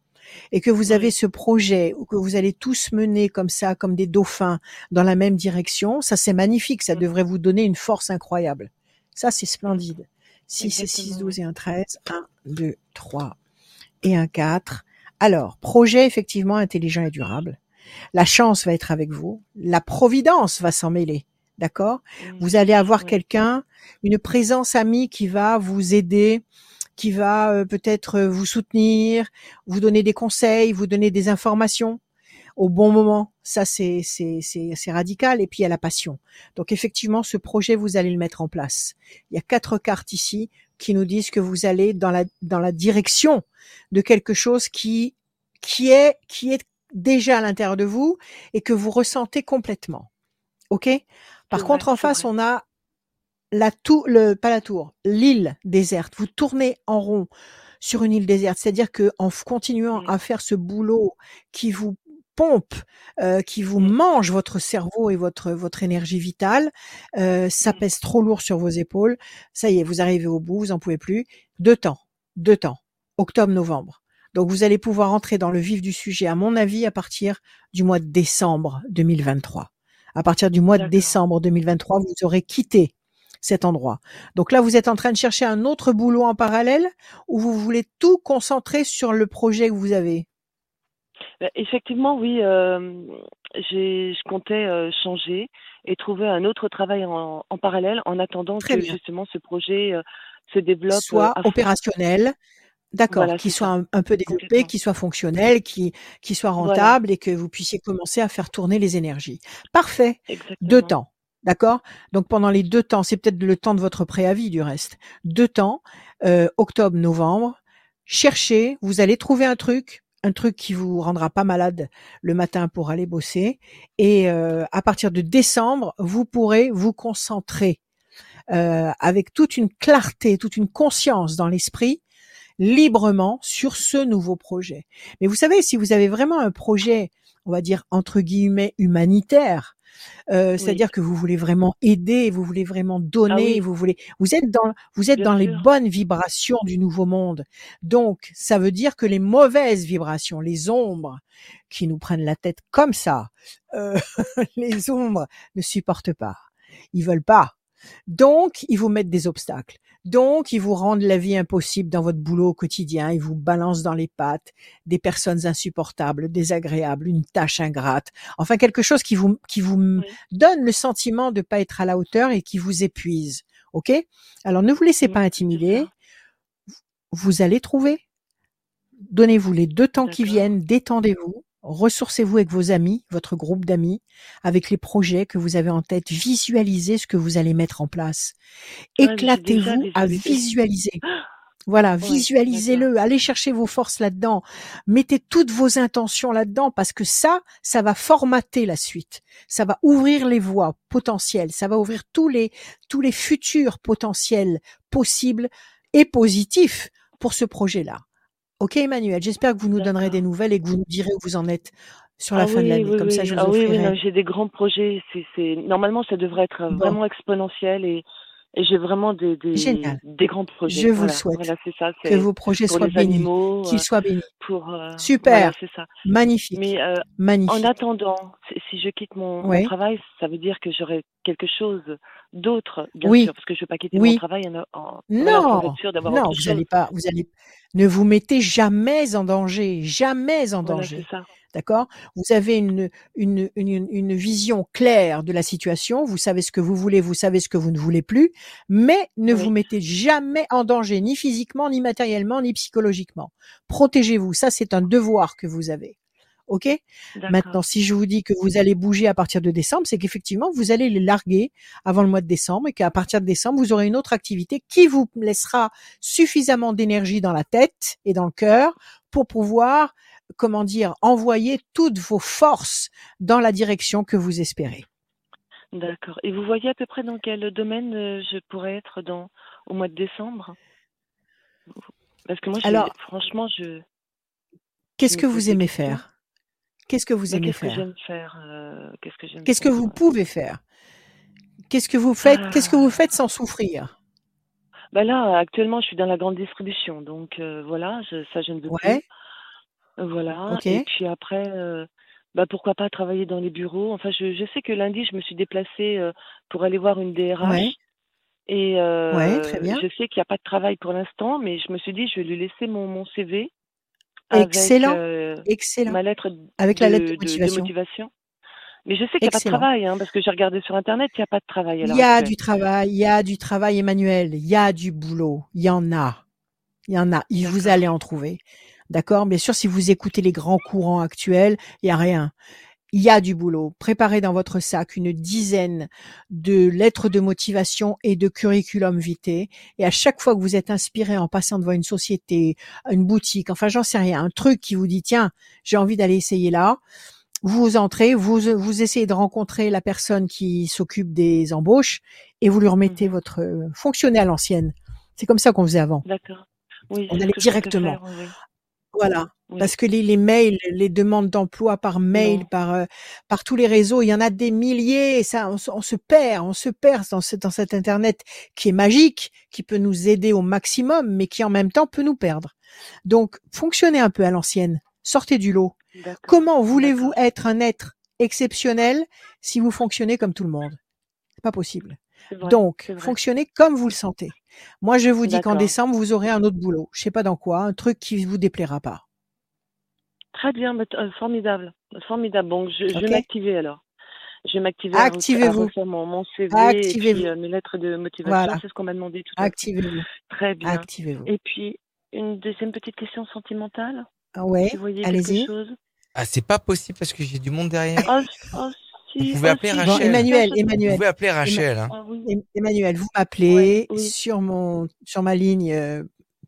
et que vous avez ce projet, ou que vous allez tous mener comme ça, comme des dauphins, dans la même direction, ça c'est magnifique, ça devrait vous donner une force incroyable. Ça c'est splendide. 6 et 6, 12 et 1, 13. 1, 2, 3 et un 4. Alors, projet effectivement intelligent et durable. La chance va être avec vous. La providence va s'en mêler. D'accord? Vous allez avoir quelqu'un, une présence amie qui va vous aider, qui va euh, peut-être vous soutenir, vous donner des conseils, vous donner des informations. Au bon moment. Ça, c'est c'est c'est radical. Et puis il y a la passion. Donc effectivement, ce projet, vous allez le mettre en place. Il y a quatre cartes ici qui nous disent que vous allez dans la dans la direction de quelque chose qui qui est qui est déjà à l'intérieur de vous et que vous ressentez complètement. Ok? Par contre, en face, on a la tour, le pas la tour, l'île déserte. Vous tournez en rond sur une île déserte, c'est-à-dire que en continuant à faire ce boulot qui vous pompe, euh, qui vous mmh. mange votre cerveau et votre votre énergie vitale, euh, ça mmh. pèse trop lourd sur vos épaules. Ça y est, vous arrivez au bout, vous en pouvez plus. Deux temps, deux temps, octobre-novembre. Donc vous allez pouvoir entrer dans le vif du sujet, à mon avis, à partir du mois de décembre 2023. À partir du mois de décembre 2023, vous aurez quitté cet endroit. Donc là, vous êtes en train de chercher un autre boulot en parallèle ou vous voulez tout concentrer sur le projet que vous avez Effectivement, oui. Euh, je comptais euh, changer et trouver un autre travail en, parallèle en attendant que justement ce projet euh, se développe. Soit opérationnel, D'accord, qui soit un, peu développé, qui soit fonctionnel, qui, qui soit rentable et que vous puissiez commencer à faire tourner les énergies. Parfait. Deux temps. D'accord? Donc pendant les deux temps, c'est peut-être le temps de votre préavis du reste. Deux temps, octobre, novembre. Cherchez, vous allez trouver un truc, un truc qui vous rendra pas malade le matin pour aller bosser. Et euh, à partir de décembre, vous pourrez vous concentrer euh, avec toute une clarté, toute une conscience dans l'esprit librement sur ce nouveau projet. Mais vous savez, si vous avez vraiment un projet, on va dire entre guillemets humanitaire, euh, c'est-à-dire que vous voulez vraiment aider, vous voulez vraiment ah donner, vous voulez, vous êtes dans, vous êtes dans les bonnes vibrations du nouveau monde. Donc, ça veut dire que les mauvaises vibrations, les ombres qui nous prennent la tête comme ça, euh, les ombres ne supportent pas. Ils veulent pas. Donc, ils vous mettent des obstacles. Donc, ils vous rendent la vie impossible dans votre boulot au quotidien. Ils vous balancent dans les pattes des personnes insupportables, désagréables, une tâche ingrate. Enfin, quelque chose qui vous, qui vous donne le sentiment de pas être à la hauteur et qui vous épuise. OK? Alors, ne vous laissez pas intimider. Vous allez trouver. Donnez-vous les deux temps qui viennent. Détendez-vous ressourcez-vous avec vos amis, votre groupe d'amis, avec les projets que vous avez en tête, visualisez ce que vous allez mettre en place. Éclatez-vous à visualiser. Voilà, visualisez-le, allez chercher vos forces là-dedans, mettez toutes vos intentions là-dedans parce que ça, ça va formater la suite, ça va ouvrir les voies potentielles, ça va ouvrir tous les tous les futurs potentiels possibles et positifs pour ce projet-là. Ok Emmanuel, j'espère que vous nous donnerez des nouvelles et que vous nous direz où vous en êtes sur la ah fin de l'année. Comme ça, je vous ah oui, oui, j'ai des grands projets. C'est, normalement, ça devrait être vraiment exponentiel et, et j'ai vraiment des, des, des, grands projets. Je vous souhaite que vos projets soient bénis, qu'ils soient bénis. Pour, euh, Super, ça. magnifique. Mais euh, magnifique. en attendant, si je quitte mon, mon, travail, ça veut dire que j'aurai quelque chose d'autre, bien oui. sûr, parce que je ne veux pas quitter mon travail en, en non, non, vous allez pas, vous allez, ne vous mettez jamais en danger, jamais en danger. D'accord? Vous avez une, une, une, une, vision claire de la situation, vous savez ce que vous voulez, vous savez ce que vous ne voulez plus, mais ne vous mettez jamais en danger, ni physiquement, ni matériellement, ni psychologiquement. Protégez-vous, ça c'est un devoir que vous avez. Ok? Maintenant, si je vous dis que vous allez bouger à partir de décembre, c'est qu'effectivement, vous allez les larguer avant le mois de décembre et qu'à partir de décembre, vous aurez une autre activité qui vous laissera suffisamment d'énergie dans la tête et dans le cœur pour pouvoir, comment dire, envoyer toutes vos forces dans la direction que vous espérez. D'accord. Et vous voyez à peu près dans quel domaine euh, je pourrais être dans au mois de décembre? Parce que moi, Alors, franchement, je. Qu'est-ce que vous aimez faire? Qu'est-ce que vous aimez faire Qu'est-ce que j'aime faire euh, Qu'est-ce que vous pouvez faire? Qu'est-ce que vous faites Qu'est-ce que vous ah. faites sans souffrir? Bah là, actuellement, je suis dans la grande distribution, donc euh, voilà, ça je ne veux ouais. plus. Voilà. Et puis après, euh, bah pourquoi pas travailler dans les bureaux. Enfin, je, je, sais que lundi, je me suis déplacée pour aller voir une DRH. Ouais. Et très bien. je sais qu'il n'y a pas de travail pour l'instant, mais je me suis dit, je vais lui laisser mon, mon CV Excellent, euh, excellent. Ma lettre avec la lettre de motivation. Mais je sais qu'il n'y a pas de travail, hein, parce que j'ai regardé sur Internet, il n'y a pas de travail. Il y a du travail, il y a du travail, Emmanuel, il y a du boulot, il y en a. Il y en a, vous allez en trouver. D'accord? Bien sûr, si vous écoutez les grands courants actuels, il y a rien. Il y a du boulot. Préparez dans votre sac une dizaine de lettres de motivation et de curriculum vitae. Et à chaque fois que vous êtes inspiré en passant devant une société, une boutique, enfin j'en sais rien, un truc qui vous dit tiens, j'ai envie d'aller essayer là, vous entrez, vous, vous essayez de rencontrer la personne qui s'occupe des embauches et vous lui remettez mmh. votre euh, fonctionner à l'ancienne. C'est comme ça qu'on faisait avant. D'accord. Oui, on allait directement. Voilà. Parce que les, les, mails, les demandes d'emploi par mail, par euh, par tous les réseaux, il y en a des milliers. Et ça, on, se perd, on se perd dans, ce, dans cet internet qui est magique, qui peut nous aider au maximum, mais qui en même temps peut nous perdre. Donc, fonctionnez un peu à l'ancienne. Sortez du lot. Comment voulez-vous être un être exceptionnel si vous fonctionnez comme tout le monde? C'est pas possible. Donc, fonctionnez comme vous le sentez. Moi, je vous dis qu'en décembre, vous aurez un autre boulot. Je sais pas dans quoi, un truc qui vous déplaira pas. Très bien, euh, formidable, formidable. Bon, je, vais m'activer alors. Je vais m'activer. Activez-vous. Mon, mon CV Activez-vous. et puis, euh, mes lettres de motivation. C'est ce qu'on m'a demandé tout à l'heure. Activez-vous. Très bien. Activez-vous. Et puis, une deuxième petite question sentimentale? Ah ouais. Allez-y. Ah, c'est pas possible parce que j'ai du monde derrière. Oh, oh, vous pouvez appeler Rachel. Emmanuel, Emmanuel. Vous pouvez appeler Rachel. Hein. Ah Emmanuel, vous m'appelez sur mon sur ma ligne euh,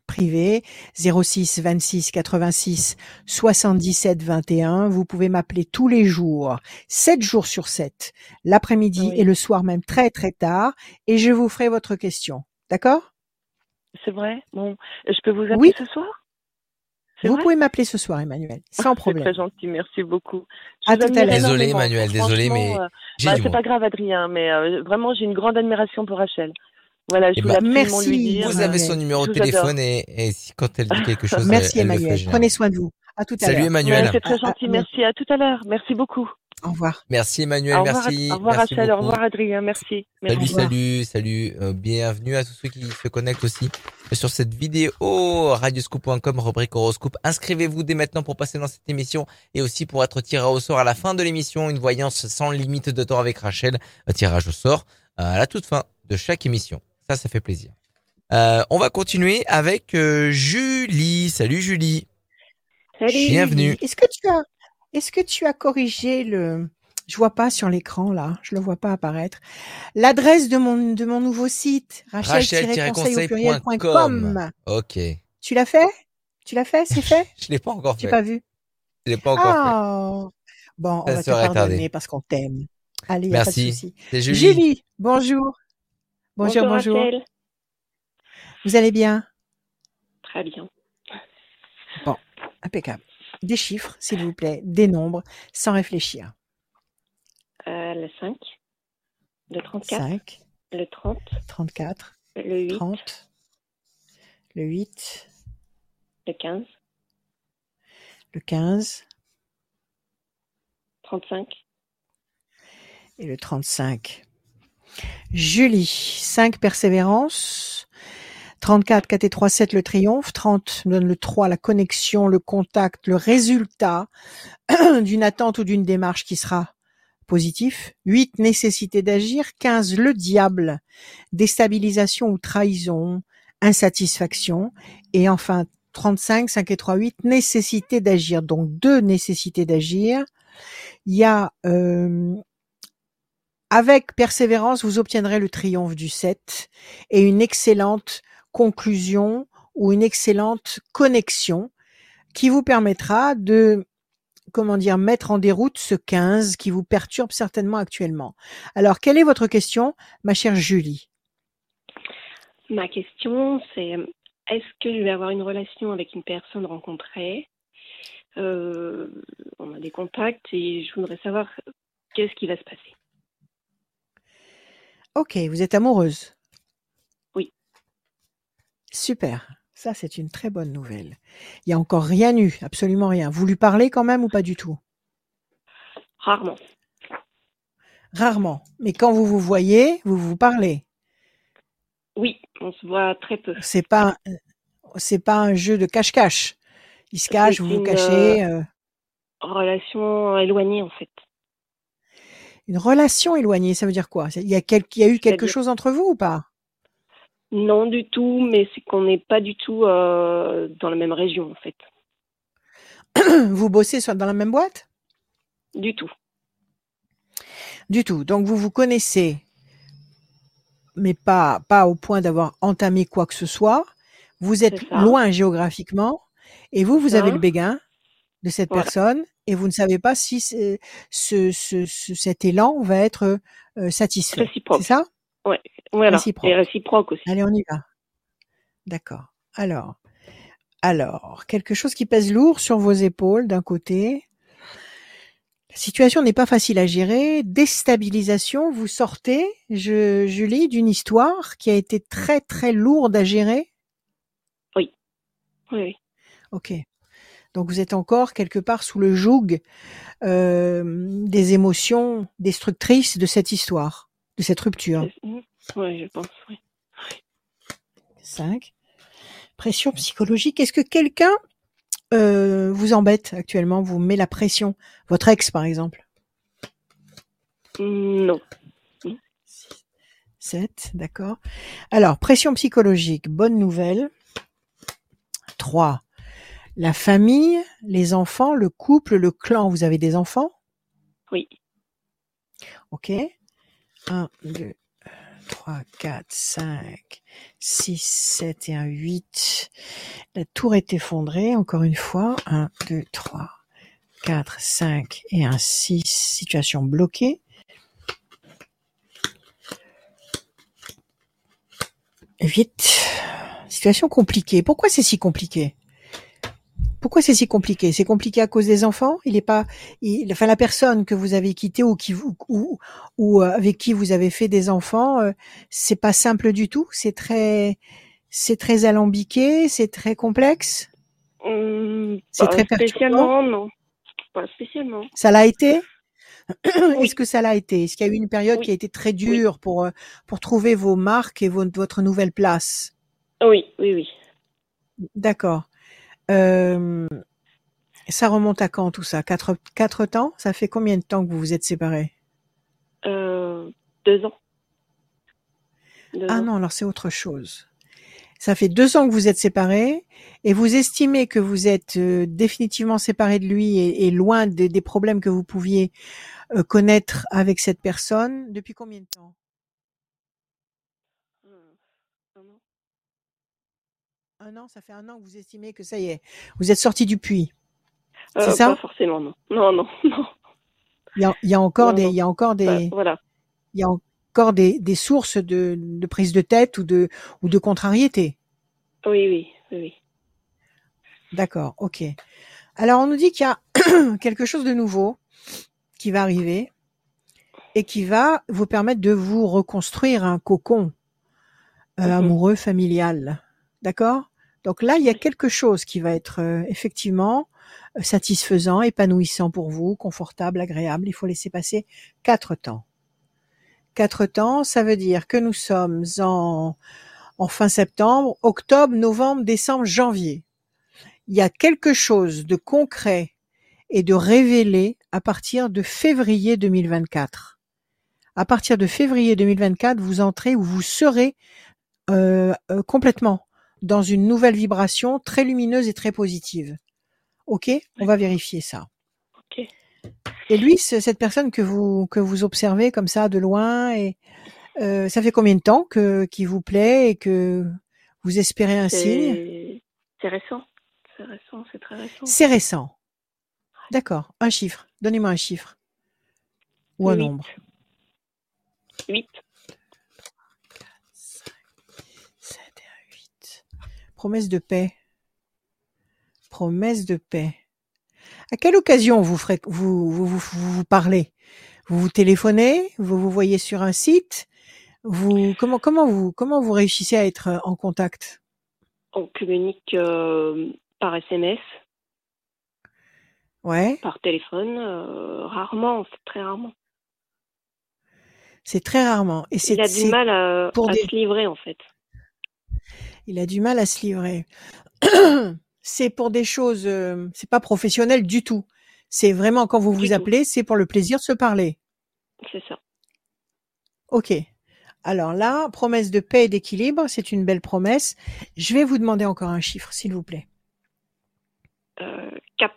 privée 06 26 86 77 21. Vous pouvez m'appeler tous les jours, 7 jours sur 7, l'après-midi et le soir même très très tard, et je vous ferai votre question. D'accord? C'est vrai? Bon, je peux vous appeler ce soir? Vous pouvez m'appeler ce soir, Emmanuel, sans problème. C'est très gentil, merci beaucoup. à tout à l'heure. Désolé, Emmanuel, désolé, mais euh, bah, c'est pas grave, Adrien, mais euh, vraiment, j'ai une grande admiration pour Rachel. Voilà, je eh ben, merci. Lui dire. Vous avez son numéro de téléphone et, et, quand elle dit quelque chose, merci elle, Emmanuel. Prenez soin de vous. À tout à l'heure. Salut Emmanuel. c'est très gentil, merci. À tout à l'heure. Merci beaucoup. Au revoir. Merci Emmanuel, merci. Au revoir Rachel, au revoir Adrien, merci. Salut, salut, salut. Euh, bienvenue à tous ceux qui se connectent aussi sur cette vidéo radioscoop.com, rubrique horoscope. Inscrivez-vous dès maintenant pour passer dans cette émission et aussi pour être tiré au sort à la fin de l'émission. Une voyance sans limite de temps avec Rachel. Un tirage au sort euh, à la toute fin de chaque émission. Ça, ça fait plaisir. Euh, on va continuer avec euh, Julie. Salut Julie. Salut. Bienvenue. Est-ce que tu as est-ce que tu as corrigé le je vois pas sur l'écran là, je le vois pas apparaître. L'adresse de mon de mon nouveau site rachel-conseil OK. Tu l'as fait? Tu l'as fait? C'est fait? Je l'ai pas encore fait. Tu pas vu Je l'ai pas encore oh. Bon, on va te pardonner parce qu'on t'aime. Allez, Merci. pas de souci. Julie. Julie, bonjour. Bonjour, bonjour. bonjour. Vous allez bien? Très bien. Bon, impeccable des chiffres, s'il vous plaît, des nombres, sans réfléchir. Euh, le 5, le 34, 5, le 30, 34, le 8, 30, le 8, le 15, le 15, 35 et le 35. Julie, 5 persévérance, 34, 4 et 3, 7, le triomphe. 30 donne le 3, la connexion, le contact, le résultat d'une attente ou d'une démarche qui sera positif. 8, nécessité d'agir. 15, le diable, déstabilisation ou trahison, insatisfaction. Et enfin, 35, 5 et 3, 8, nécessité d'agir. Donc deux nécessités d'agir. Il y a euh, avec persévérance, vous obtiendrez le triomphe du 7 et une excellente conclusion ou une excellente connexion qui vous permettra de comment dire mettre en déroute ce 15 qui vous perturbe certainement actuellement. Alors, quelle est votre question, ma chère Julie? Ma question, c'est est-ce que je vais avoir une relation avec une personne rencontrée? Euh, On a des contacts et je voudrais savoir qu'est-ce qui va se passer. Ok, vous êtes amoureuse? Super. Ça, c'est une très bonne nouvelle. Il n'y a encore rien eu, absolument rien. Vous lui parlez quand même ou pas du tout? Rarement. Rarement. Mais quand vous vous voyez, vous vous parlez Oui, on se voit très peu. C'est pas, c'est pas un jeu de cache-cache. Il se cache, vous vous cachez. Euh... Relation éloignée en fait. Une relation éloignée, ça veut dire quoi? Il y a, il y a eu quelque chose entre vous ou pas? Non, du tout, mais c'est qu'on n'est pas du tout euh, dans la même région, en fait. vous bossez dans la même boîte? Du tout. Du tout. Donc vous vous connaissez, mais pas pas au point d'avoir entamé quoi que ce soit. Vous êtes loin géographiquement et vous vous avez le béguin de cette personne et vous ne savez pas si ce, ce, cet élan va être euh, satisfait. C'est ça? Ouais. Voilà. Réciproque. Et réciproque aussi. Allez, on y va. D'accord. Alors, alors, quelque chose qui pèse lourd sur vos épaules d'un côté. La situation n'est pas facile à gérer. Déstabilisation, vous sortez, je, Julie, d'une histoire qui a été très très lourde à gérer. Oui. Oui. Ok. Donc vous êtes encore quelque part sous le joug euh, des émotions destructrices de cette histoire, de cette rupture. Oui, je pense, oui. 5. Pression psychologique. Est-ce que quelqu'un euh, vous embête actuellement, vous met la pression? Votre ex, par exemple? Non. 7, d'accord. Alors, pression psychologique, bonne nouvelle. 3. La famille, les enfants, le couple, le clan. Vous avez des enfants? Oui. Ok. 1, 2, 3, 4, 5, 6, 7 et un 8. La tour est effondrée, encore une fois. 1, 2, 3, 4, 5 et un 6. Situation bloquée. 8. Situation compliquée. Pourquoi c'est si compliqué? Pourquoi c'est si compliqué? C'est compliqué à cause des enfants? Il est pas, il, enfin la personne que vous avez quittée ou qui vous ou, ou euh, avec qui vous avez fait des enfants, euh, c'est pas simple du tout? C'est très, c'est très alambiqué, c'est très complexe? Mmh, c'est très spécialement, non, pas spécialement. Ça l'a été? Est-ce que ça l'a été? Est-ce qu'il y a eu une période qui a été très dure pour euh, pour trouver vos marques et votre nouvelle place? Oui, oui, oui. D'accord. Euh, ça remonte à quand tout ça? Quatre, quatre temps? Ça fait combien de temps que vous vous êtes séparés? Euh, Deux ans. ah non, alors c'est autre chose. Ça fait deux ans que vous êtes séparés et vous estimez que vous êtes euh, définitivement séparés de lui et, loin des problèmes que vous pouviez euh, connaître avec cette personne depuis combien de temps? Un an, ça fait un an que vous estimez que ça y est, vous êtes sorti du puits. Euh, c'est ça? Pas forcément, non. Non, non, non. Il y a, il y a encore des, il y a encore des, bah, voilà. Il y a encore des, des sources de, de, prise de tête ou de, ou de contrariété. Oui, oui, oui. D'accord, ok. Alors on nous dit qu'il y a quelque chose de nouveau qui va arriver et qui va vous permettre de vous reconstruire un cocon euh, mhm. amoureux familial. D'accord? Donc là, il y a quelque chose qui va être euh, effectivement euh, satisfaisant, épanouissant pour vous, confortable, agréable. Il faut laisser passer quatre temps. Quatre temps, ça veut dire que nous sommes en, en fin septembre, octobre, novembre, décembre, janvier. Il y a quelque chose de concret et de révélé à partir de février 2024. À partir de février 2024, vous entrez ou vous serez euh, complètement dans une nouvelle vibration très lumineuse et très positive. Ok? On va vérifier ça. Et lui, cette personne que vous que vous observez comme ça de loin, et euh, ça fait combien de temps que qui vous plaît et que vous espérez un signe? C'est récent. C'est récent. C'est très récent. C'est récent. D'accord. Un chiffre. Donnez-moi un chiffre ou un nombre. 8. Promesse de paix. Promesse de paix. À quelle occasion vous, ferez, vous, vous, vous, vous parlez? Vous vous téléphonez? Vous vous voyez sur un site? Vous, comment, comment, vous, comment vous réussissez à être en contact? On communique euh, par SMS. Ouais. Par téléphone, euh, rarement, très rarement. C'est très rarement. Et Il a du mal à, pour se livrer en fait il a du mal à se livrer. c'est pour des choses, euh, c'est pas professionnel du tout. C'est vraiment quand vous vous appelez, c'est pour le plaisir de se parler. C'est ça. Ok. Alors là, promesse de paix et d'équilibre, c'est une belle promesse. Je vais vous demander encore un chiffre, s'il vous plaît. Euh, 4.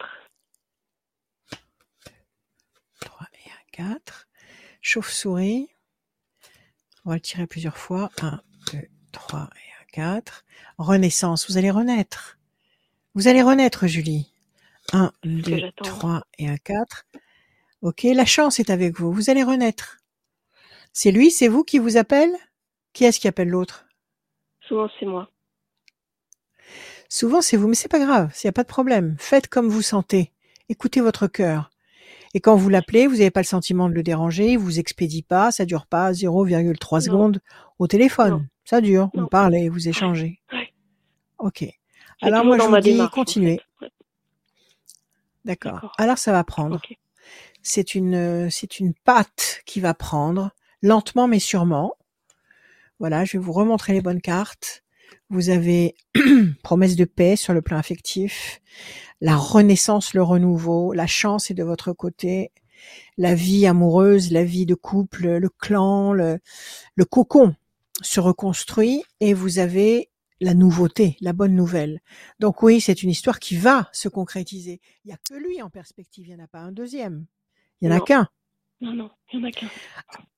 3 et 1, 4. Chauve-souris. On va le tirer plusieurs fois. 1, 2, 3 et 4. Renaissance, vous allez renaître. Vous allez renaître, Julie. 1, 2, 3 et un 4. Ok, la chance est avec vous. Vous allez renaître. C'est lui, c'est vous qui vous appelle? Qui est-ce qui appelle l'autre? Souvent, c'est moi. Souvent, c'est vous, mais c'est pas grave, il n'y a pas de problème. Faites comme vous sentez. Écoutez votre cœur. Et quand vous l'appelez, vous n'avez pas le sentiment de le déranger, il vous expédie pas, ça dure pas 0,3 secondes au téléphone. Ça dure, vous parlez, vous échangez. Ok. Alors moi je vous dis continuez. D'accord. Alors ça va prendre. C'est une c'est une pâte qui va prendre lentement mais sûrement. Voilà, je vais vous remontrer les bonnes cartes. Vous avez promesse de paix sur le plan affectif, la renaissance, le renouveau, la chance est de votre côté, la vie amoureuse, la vie de couple, le clan, le, le cocon se reconstruit et vous avez la nouveauté, la bonne nouvelle. Donc oui, c'est une histoire qui va se concrétiser. Il n'y a que lui en perspective, il n'y en a pas un deuxième. Il n'y en a qu'un. Non, non, il n'y en a qu'un.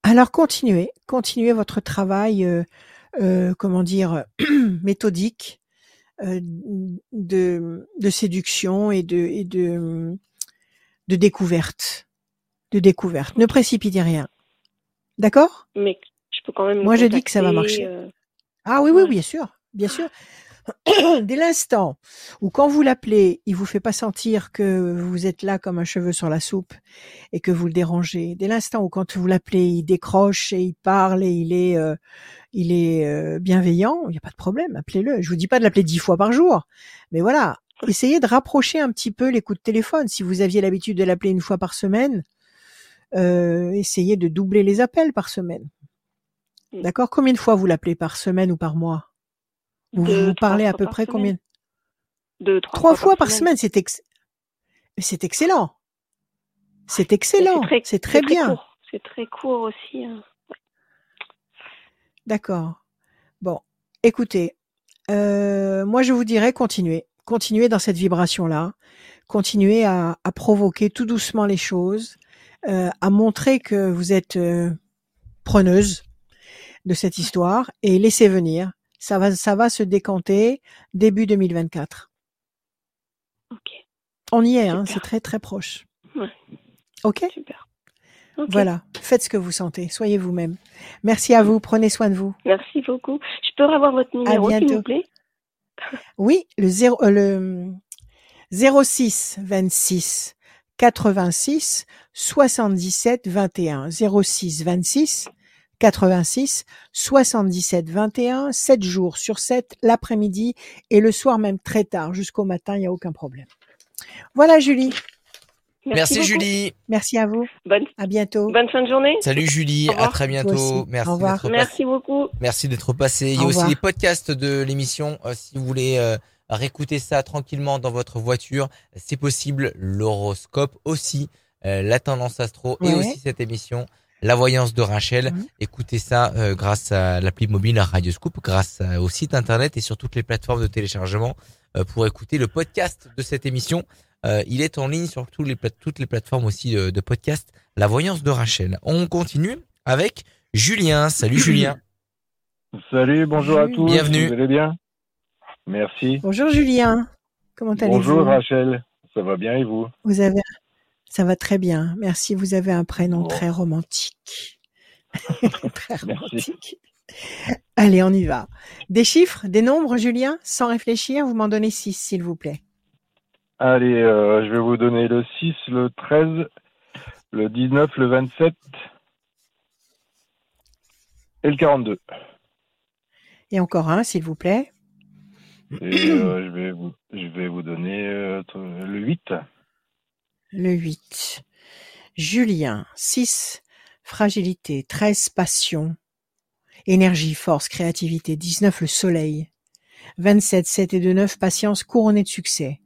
Alors continuez, continuez votre travail euh, euh, comment dire, méthodique euh, de, de séduction et de, et de, de découverte. De découverte. Ne précipitez rien. D'accord? Mais peux quand même. Moi, je dis que ça va marcher. Euh, ah oui, oui, bien sûr, bien sûr. Dès l'instant où quand vous l'appelez, il vous fait pas sentir que vous êtes là comme un cheveu sur la soupe et que vous le dérangez. Dès l'instant où quand vous l'appelez, il décroche et il parle et il est il est euh, bienveillant, il n'y a pas de problème, appelez-le. Je vous dis pas de l'appeler dix fois par jour, mais voilà, essayez de rapprocher un petit peu les coups de téléphone. Si vous aviez l'habitude de l'appeler une fois par semaine, euh, essayez de doubler les appels par semaine. Mm. D'accord Combien de fois vous l'appelez par semaine ou par mois? Vous, vous parlez à peu près combien? Deux, trois, fois, par semaine, c'est c'est excellent. C'est excellent. C'est très, bien. C'est très court aussi. Hein. D'accord. Bon, écoutez, euh, moi je vous dirais continuez, continuez dans cette vibration-là, continuez à, provoquer tout doucement les choses, euh, à montrer que vous êtes euh, preneuse de cette histoire et laissez venir. Ça va, ça va se décanter début 2024. Ok. On y est, hein, c'est très très proche. Ouais. Ok. Super. Voilà, faites ce que vous sentez, soyez vous-même. Merci à vous, prenez soin de vous. Merci beaucoup. Je peux avoir votre numéro, s'il vous plaît? Oui, le, 0, le 06 26 86 77 21. 06 26 86 77 21, 7 jours sur 7, l'après-midi et le soir même très tard, jusqu'au matin, il n'y a aucun problème. Voilà Julie. Merci, Julie. Merci à vous. Bonne, à bientôt. Bonne fin de journée. Salut Julie, à très bientôt. Merci. Au revoir. Merci beaucoup. Merci d'être passé. Il y a aussi les podcasts de l'émission euh, si vous voulez euh, réécouter ça tranquillement dans votre voiture, c'est possible. L'horoscope aussi, euh, la tendance astro et aussi cette émission. La voyance de Rachel. Mhm. Écoutez ça grâce à l'appli mobile Radio Scoop, grâce au site internet et sur toutes les plateformes de téléchargement pour écouter le podcast de cette émission. Euh, il est en ligne sur tous les, toutes les plateformes aussi de, podcast. La voyance de Rachel. On continue avec Julien. Salut Julien. Salut, bonjour à tous. Bienvenue. Vous allez bien? Merci. Bonjour Julien. Comment allez-vous? Bonjour Rachel. Ça va bien et vous? Vous avez ça va très bien. Merci. Vous avez un prénom très romantique. très romantique. Allez, on y va. Des chiffres, des nombres, Julien, sans réfléchir, vous m'en donnez six, s'il vous plaît. Allez, euh, je vais vous donner le 6, le 13, le 19, le 27 et le 42. Et encore un, s'il vous plaît. Et euh, je, vais vous, je vais vous donner euh, le 8. Le 8. Julien, 6, fragilité, 13, passion, énergie, force, créativité, 19, le soleil, 27, 7 et 2, 9, patience couronnée de succès,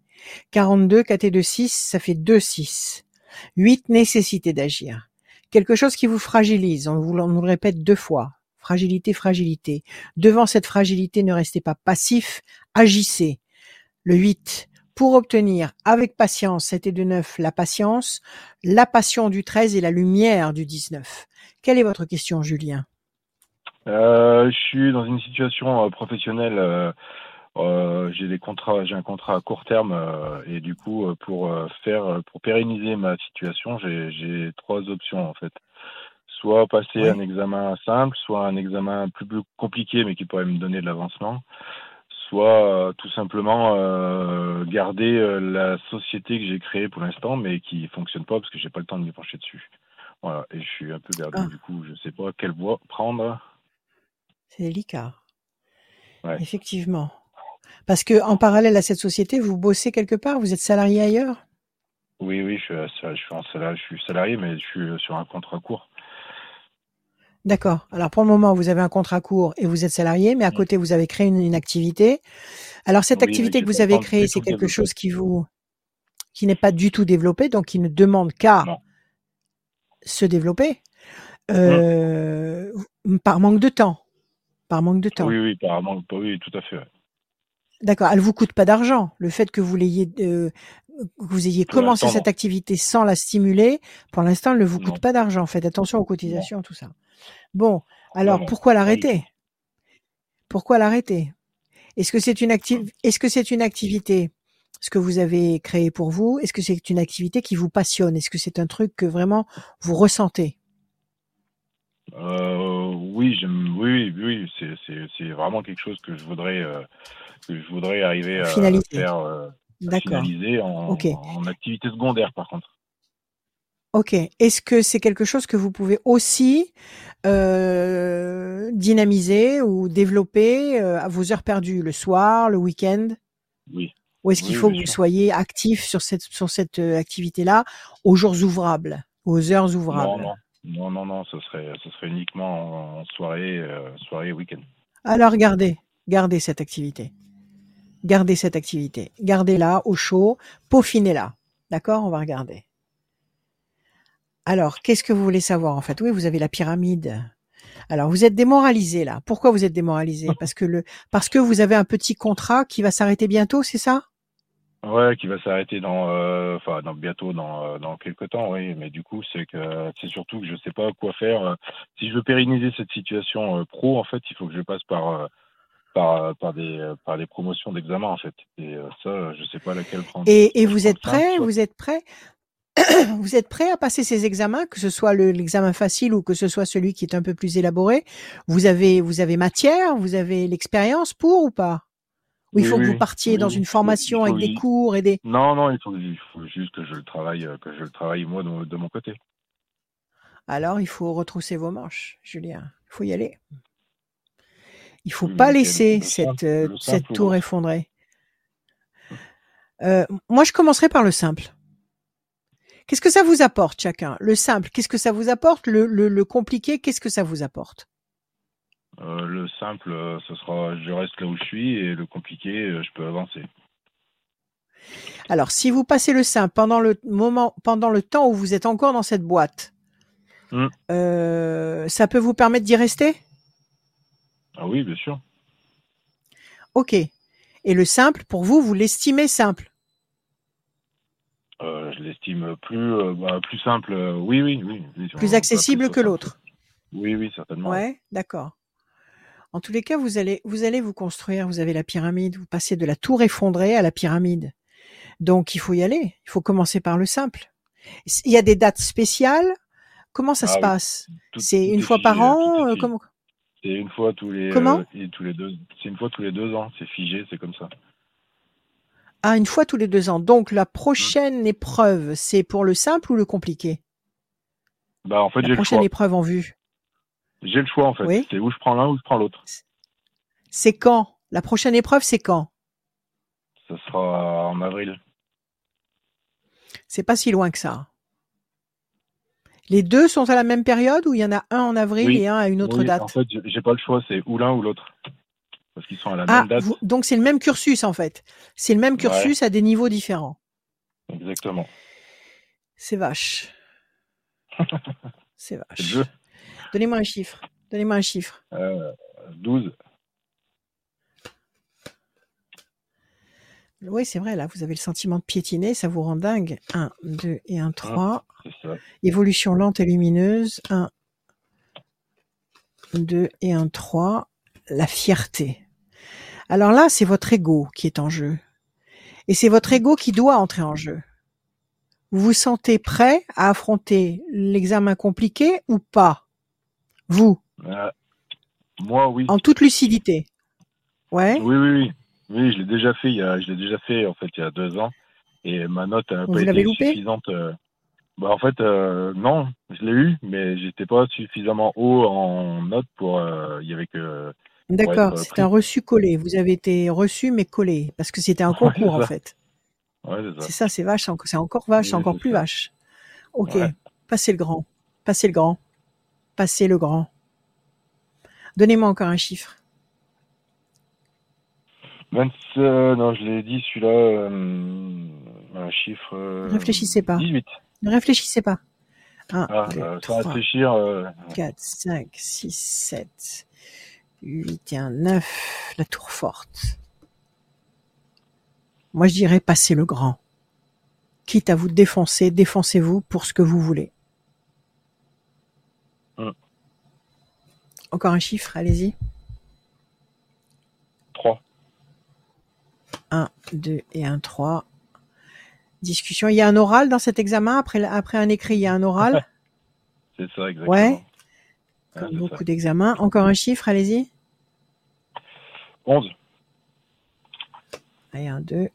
42 KT de 6, ça fait 2 6. 8 nécessité d'agir. Quelque chose qui vous fragilise, on vous le répète deux fois. Fragilité, fragilité. Devant cette fragilité, ne restez pas passif, agissez. Le 8, pour obtenir avec patience 7 et 2 9 la patience, la passion du 13 et la lumière du 19. Quelle est votre question, Julien? Euh, Je suis dans une situation euh, professionnelle. Euh, euh, j'ai des contrats, j'ai un contrat à court terme et du coup pour faire, pour pérenniser ma situation, j'ai trois options en fait. Soit passer un examen simple, soit un examen plus, plus compliqué mais qui pourrait me donner de l'avancement soit euh, tout simplement euh, garder euh, la société que j'ai créée pour l'instant, mais qui fonctionne pas parce que j'ai pas le temps de m'y pencher dessus. Voilà, et je suis un peu perdu ah. du coup, je sais pas quelle voie prendre. C'est délicat. Effectivement. Parce que en parallèle à cette société, vous bossez quelque part, vous êtes salarié ailleurs? Oui, oui, je suis, je suis, en salarié, je suis salarié, mais je suis sur un contrat court. D'accord. Alors pour le moment, vous avez un contrat court et vous êtes salarié, mais à côté, vous avez créé une, activité. Alors cette activité que vous avez créée, c'est quelque chose qui vous qui n'est pas du tout développé, donc qui ne demande qu'à se développer euh, par manque de temps. Par manque de temps. Oui, oui, par manque, oui, tout à fait. D'accord. Elle vous coûte pas d'argent. Le fait que vous l'ayez, euh, vous ayez commencé cette activité sans la stimuler, pour l'instant, elle ne vous coûte pas d'argent. Faites attention aux cotisations, tout ça. Bon, alors pourquoi l'arrêter? Pourquoi l'arrêter? Est-ce que c'est une Est-ce que c'est une activité ce que vous avez créé pour vous? Est-ce que c'est une activité qui vous passionne? Est-ce que c'est un truc que vraiment vous ressentez? Euh, oui, oui, oui, c'est vraiment quelque chose que je voudrais euh, que je voudrais arriver à faire euh, finaliser en, en activité secondaire par contre. Ok. Est-ce que c'est quelque chose que vous pouvez aussi euh, dynamiser ou développer euh, à vos heures perdues, le soir, le week-end? Oui. Ou est-ce qu'il faut que vous soyez actif sur cette sur cette euh, activité-là aux jours ouvrables, aux heures ouvrables? Non, non, non, non, ce serait ce serait uniquement en, soirée, soirée, week-end. Alors gardez, gardez cette activité. Gardez cette activité. Gardez-la au chaud, peaufinez-la. D'accord? On va regarder. Alors, qu'est-ce que vous voulez savoir en fait? Oui, vous avez la pyramide. Alors, vous êtes démoralisé là. Pourquoi vous êtes démoralisé? Parce que le parce que vous avez un petit contrat qui va s'arrêter bientôt, c'est ça? Ouais, qui va s'arrêter dans, euh, enfin, dans bientôt dans euh, dans quelques temps, oui. Mais du coup, c'est que c'est surtout que je sais pas quoi faire. Si je veux pérenniser cette situation euh, pro, en fait, il faut que je passe par par, par des par des promotions d'examen en fait. Et ça, je sais pas laquelle prendre. Et, et vous êtes prêt Vous êtes prêt vous êtes prêt à passer ces examens, que ce soit l'examen facile ou que ce soit celui qui est un peu plus élaboré? Vous avez, vous avez matière, vous avez l'expérience pour ou pas? Ou il faut que vous partiez dans une formation avec des cours et des Non, non, il faut, juste que je le travaille, que je le travaille moi de, mon côté. Alors, il faut retrousser vos manches, Julien. Il faut y aller. Il faut pas laisser cette, euh, cette tour effondrée. Euh, moi, je commencerai par le simple. Qu'est-ce que ça vous apporte chacun? Le simple, qu'est-ce que ça vous apporte? Le, le, compliqué, qu'est-ce que ça vous apporte? Euh, Le simple, ce sera je reste là où je suis et le compliqué, je peux avancer. Alors, si vous passez le simple pendant le moment, pendant le temps où vous êtes encore dans cette boîte, hmm. ça peut vous permettre d'y rester? Ah oui, bien sûr. Ok. Et le simple, pour vous, vous l'estimez simple? Euh, je l'estime plus, euh, bah, plus simple. Euh, oui, oui, oui. Plus accessible que l'autre. Oui, oui, certainement. Ouais, d'accord. En tous les cas, vous allez, vous allez vous construire. Vous avez la pyramide. Vous passez de la tour effondrée à la pyramide. Donc, il faut y aller. Il faut commencer par le simple. Il y a des dates spéciales? Comment ça se ah passe? C'est une fois par an comment... C'est une fois tous les. Comment tous les deux. C'est une fois tous les deux ans. C'est figé. C'est comme ça. Ah, une fois tous les deux ans. Donc la prochaine mmh. épreuve, c'est pour le simple ou le compliqué? Bah en fait, j'ai le choix. prochaine épreuve en vue. J'ai le choix en fait. C'est où je prends l'un ou je prends l'autre. C'est quand? La prochaine épreuve, c'est quand? Ce sera en avril. C'est pas si loin que ça. Les deux sont à la même période ou il y en a un en avril et un à une autre date En fait, j'ai pas le choix, c'est ou l'un ou l'autre parce qu'ils sont à la ah, même date. donc c'est le même cursus en fait. C'est le même cursus à des niveaux différents. Exactement. C'est vache. c'est vache. Donnez-moi un chiffre. Donnez-moi un chiffre. Euh, 12. Oui, c'est vrai, là, vous avez le sentiment de piétiner, ça vous rend dingue. 1, 2 et 1, 3. Évolution lente et lumineuse. 1, 2 et 1, 3. La fierté. Alors là, c'est votre ego qui est en jeu. Et c'est votre ego qui doit entrer en jeu. Vous vous sentez prêt à affronter l'examen compliqué ou pas? Vous? Euh, Moi, oui. En toute lucidité. Ouais. Oui, oui, oui. Oui, je l'ai déjà fait. Il y a, je l'ai déjà fait en fait il y a deux ans, et ma note n'a pas été suffisante. Euh, bah, en fait, euh, non, je l'ai eu, mais j'étais pas suffisamment haut en note pour. Euh, il y avait que. D'accord, c'est un reçu collé. Vous avez été reçu mais collé parce que c'était un concours en fait. Ouais, c'est ça, c'est vache, c'est encore vache, encore plus vache. Ok, passez le grand, passez le grand, passez le grand. Donnez-moi encore un chiffre. Euh, non, je l'ai dit, celui-là, euh, un chiffre. Euh, réfléchissez pas. 18. Ne réfléchissez pas. 1, ah, 2, 3, réfléchir. 4, 5, 6, 7, 8 et 1, 9. La tour forte. Moi, je dirais passez le grand. Quitte à vous défoncer, défoncez-vous pour ce que vous voulez. Hum. Encore un chiffre, allez-y. 1, 2 et 1, 3. Discussion. Il y a un oral dans cet examen après, après un écrit, il y a un oral? C'est ça, exactement. Ouais. Comme beaucoup d'examens. Encore un chiffre, allez-y. 11. Et 1, 2.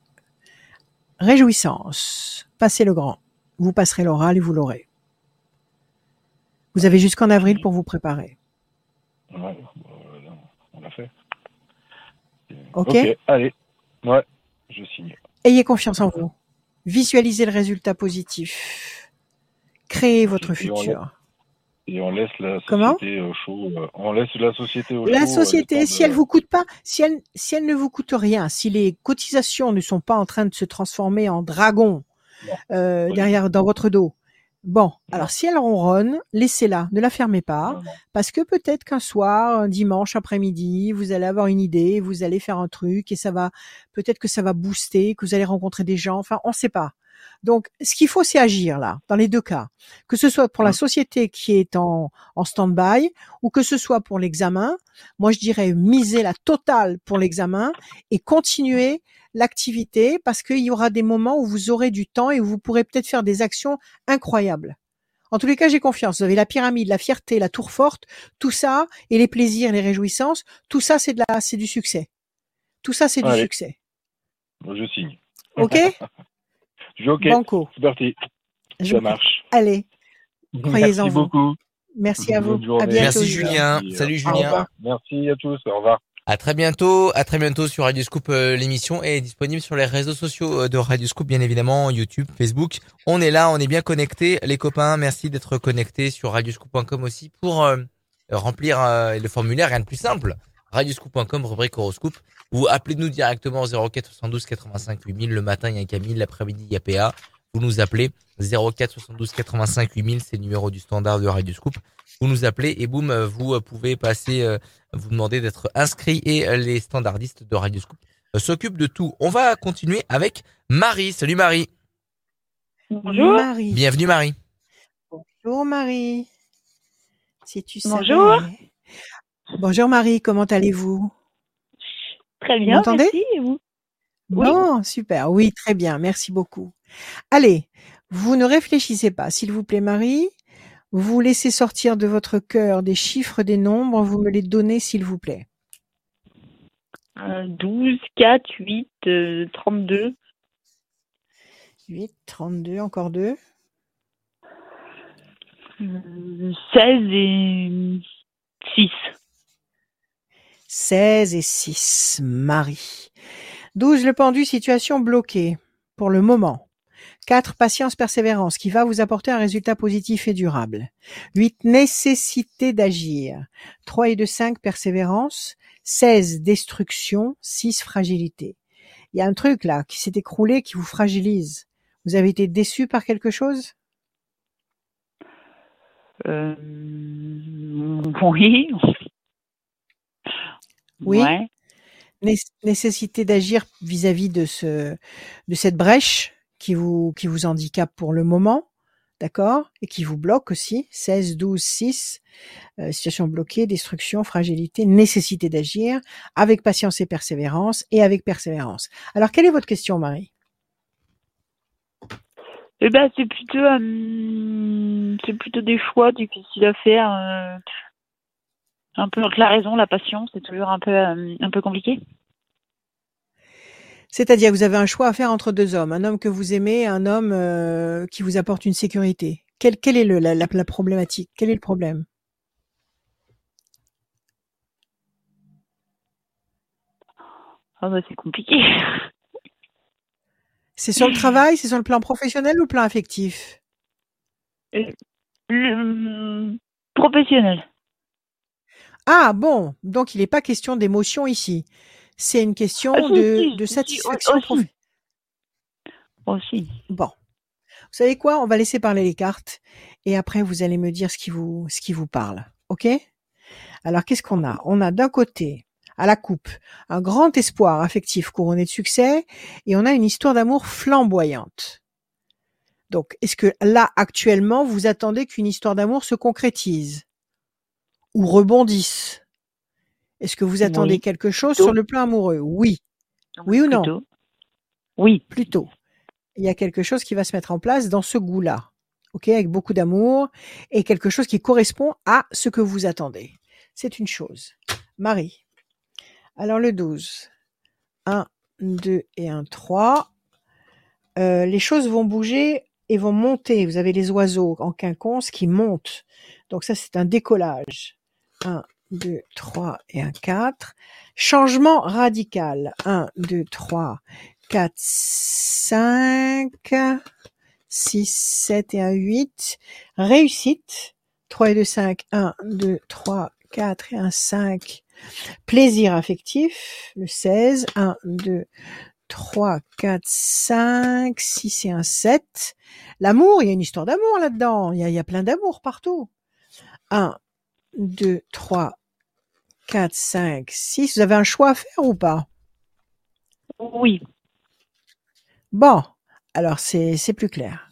Réjouissance. Passez le grand. Vous passerez l'oral et vous l'aurez. Vous avez jusqu'en avril pour vous préparer. Ouais, on l'a fait. Ok. Ok, allez. Ouais, je signe. Ayez confiance en vous. Visualisez le résultat positif. Créez votre futur. Et on laisse la société au chaud. Euh, on laisse la société au La société, si elle vous coûte pas, si elle, si elle ne vous coûte rien, si les cotisations ne sont pas en train de se transformer en dragon euh, derrière dans votre dos, Bon, alors si elle ronronne, laissez-la, ne la fermez pas, parce que peut-être qu'un soir, un dimanche après-midi, vous allez avoir une idée, vous allez faire un truc et ça va, peut-être que ça va booster, que vous allez rencontrer des gens, enfin, on ne sait pas. Donc, ce qu'il faut, c'est agir là, dans les deux cas, que ce soit pour la société qui est en, en stand-by ou que ce soit pour l'examen. Moi, je dirais miser la totale pour l'examen et continuer l'activité parce qu'il y aura des moments où vous aurez du temps et où vous pourrez peut-être faire des actions incroyables. En tous les cas, j'ai confiance. Vous avez la pyramide, la fierté, la tour forte, tout ça, et les plaisirs, les réjouissances, tout ça, c'est de la, c'est du succès. Tout ça, c'est du succès. je signe. Ok? je ok. Banco. C'est parti. Ça marche. Allez. Croyez en vous. Merci beaucoup. Merci à vous. À bientôt. Merci Julien. Salut Julien. Merci à tous. Au revoir. À très bientôt, à très bientôt sur Radio Scoop. Euh, l'émission est disponible sur les réseaux sociaux euh, de Radio Scoop, bien évidemment, YouTube, Facebook. On est là, on est bien connectés, les copains. Merci d'être connectés sur radioscoop.com aussi pour euh, remplir le formulaire. Rien de plus simple. Radioscoop.com, rubrique horoscope. Ou appelez-nous directement 04 72 85 8000. Le matin, il y a Camille. L'après-midi, il y a PA. Vous nous appelez 04 72 85 8000. C'est le numéro du standard de Radio Scoop vous nous appelez et boum, vous pouvez passer, euh, vous demander d'être inscrit et euh, les standardistes de Radio Scoop euh, s'occupent de tout. On va continuer avec Marie. Salut Marie. Bonjour. Marie. Bienvenue Marie. Bonjour Marie. Si tu Bonjour. Bonjour Marie, comment allez-vous? Très bien, vous merci. Et vous? Bon, super. Oui, très bien. Merci beaucoup. Allez, vous ne réfléchissez pas, s'il vous plaît, Marie. Vous laissez sortir de votre cœur des chiffres, des nombres, vous me les donnez s'il vous plaît. 12, 4, 8, 32. 8, 32, encore deux. 16 et 6. 16 et 6, Marie. 12, le pendu, situation bloquée pour le moment. 4. Patience, persévérance, qui va vous apporter un résultat positif et durable. 8. Nécessité d'agir. 3 et 2, 5. Persévérance. 16. Destruction. 6. Fragilité. Il y a un truc là qui s'est écroulé, qui vous fragilise. Vous avez été déçu par quelque chose? Euh... Oui. Oui. nécessité d'agir vis-à-vis de ce, de cette brèche? Qui vous, qui vous handicape pour le moment, d'accord, et qui vous bloque aussi. 16, 12, 6, situation bloquée, destruction, fragilité, nécessité d'agir avec patience et persévérance et avec persévérance. Alors, quelle est votre question, Marie? Eh ben, c'est plutôt, euh, c'est plutôt des choix difficiles à faire. Euh, un peu entre la raison, la passion, c'est toujours un peu, euh, un peu compliqué. C'est-à-dire que vous avez un choix à faire entre deux hommes, un homme que vous aimez, un homme qui vous apporte une sécurité. Quelle, quelle est le, la, la, problématique? Quel est le problème? Ah bah c'est compliqué. C'est sur le travail, c'est sur le plan professionnel ou le plan affectif? Euh, Professionnel. Ah bon, donc il n'est pas question d'émotion ici. C'est une question ah, de, satisfaction professionnelle. Aussi. Bon. Vous savez quoi? On va laisser parler les cartes et après vous allez me dire ce qui vous ce qui vous parle. OK? Alors qu'est-ce qu'on a? On a d'un côté à la coupe, un grand espoir affectif couronné de succès, et on a une histoire d'amour flamboyante. Donc, est-ce que là, actuellement, vous attendez qu'une histoire d'amour se concrétise ou rebondisse? Est-ce que vous attendez quelque chose sur le plan amoureux? Oui. Oui ou non? Oui. Plutôt. Il y a quelque chose qui va se mettre en place dans ce goût-là. OK, avec beaucoup d'amour et quelque chose qui correspond à ce que vous attendez. C'est une chose. Marie. Alors le 12. 1, 2 et 1, 3. Euh, les choses vont bouger et vont monter. Vous avez les oiseaux en quinconce qui montent. Donc ça, c'est un décollage. 1, 2, 3 et 1, 4. Changement radical. 1, 2, 3, 4, 5, 6, 7 et 1, 8. Réussite. 3 et 2, 5. 1, 2, 3, 4 et 1, 5. Plaisir affectif, le 16, 1, 2, 3, 4, 5, 6 et un 7. L'amour, il y a une histoire d'amour là-dedans. Il y a, il y a plein d'amour partout. 1, 2, 3, 4, 5, 6. Vous avez un choix à faire ou pas? Oui. Bon, alors c'est plus clair.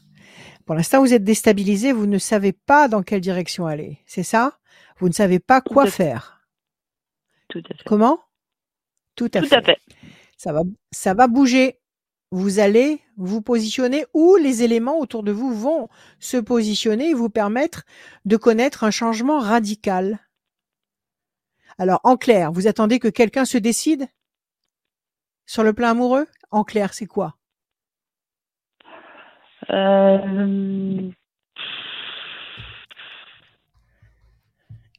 Pour l'instant, vous êtes déstabilisé, vous ne savez pas dans quelle direction aller. C'est ça? Vous ne savez pas quoi faire. Tout à fait. Comment? Tout à fait. Ça va, ça va bouger. Vous allez vous positionner où les éléments autour de vous vont se positionner et vous permettre de connaître un changement radical. Alors, en clair, vous attendez que quelqu'un se décide sur le plan amoureux? En clair, c'est quoi? Euh...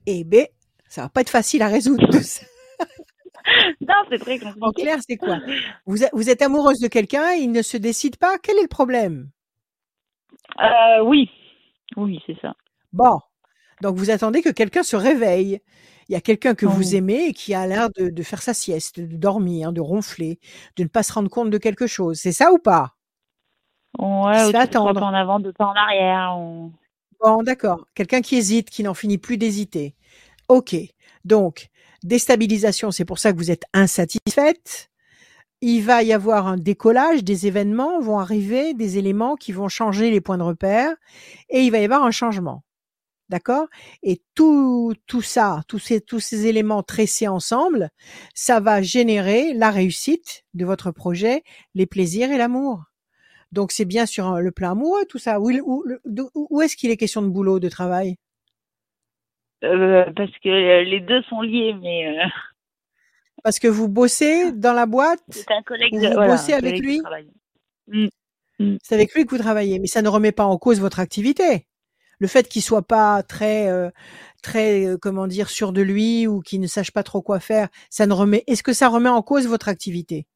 Eh bien, ça va pas être facile à résoudre tout ça. non, c'est très compliqué. En clair, c'est quoi? Vous, vous êtes amoureuse de quelqu'un, il ne se décide pas. Quel est le problème? Euh, Oui, oui, c'est ça. Bon, donc vous attendez que quelqu'un se réveille. Il y a quelqu'un que vous aimez et qui a l'air de, faire sa sieste, de dormir, de ronfler, de ne pas se rendre compte de quelque chose. C'est ça ou pas? Ouais, ou attendre. en avant, de pas en arrière. Bon, d'accord. Quelqu'un qui hésite, qui n'en finit plus d'hésiter. OK. Donc, déstabilisation, c'est pour ça que vous êtes insatisfaite. Il va y avoir un décollage, des événements vont arriver, des éléments qui vont changer les points de repère, et il va y avoir un changement. D'accord? Et tout, tout ça, tous ces, tous ces éléments tressés ensemble, ça va générer la réussite de votre projet, les plaisirs et l'amour. Donc c'est bien sur le plan amoureux tout ça. Où, où, où est-ce qu'il est question de boulot, de travail? Euh, parce que les deux sont liés, mais. Euh, parce que vous bossez dans la boîte. C'est un collègue. vous bossez avec lui? Mm. Mm. C'est avec lui que vous travaillez, mais ça ne remet pas en cause votre activité. Le fait qu'il soit pas très, euh, très, comment dire, sûr de lui ou qu'il ne sache pas trop quoi faire, ça ne remet. Est-ce que ça remet en cause votre activité?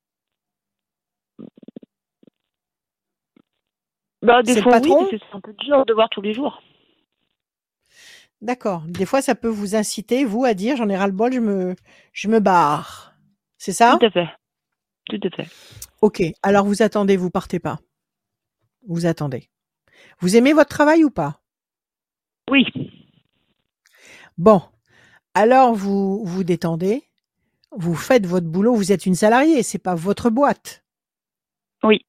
Bah, des fois, oui, c'est un peu dur de voir tous les jours. D'accord. Des fois, ça peut vous inciter, vous, à dire j'en ai ras le bol, je me, je me barre. C'est ça? Tout à fait. Tout à fait. Ok. Alors, vous attendez, vous partez pas? Vous attendez. Vous aimez votre travail ou pas? Oui. Bon. Alors, vous vous détendez vous faites votre boulot, vous êtes une salariée, c'est pas votre boîte. Oui.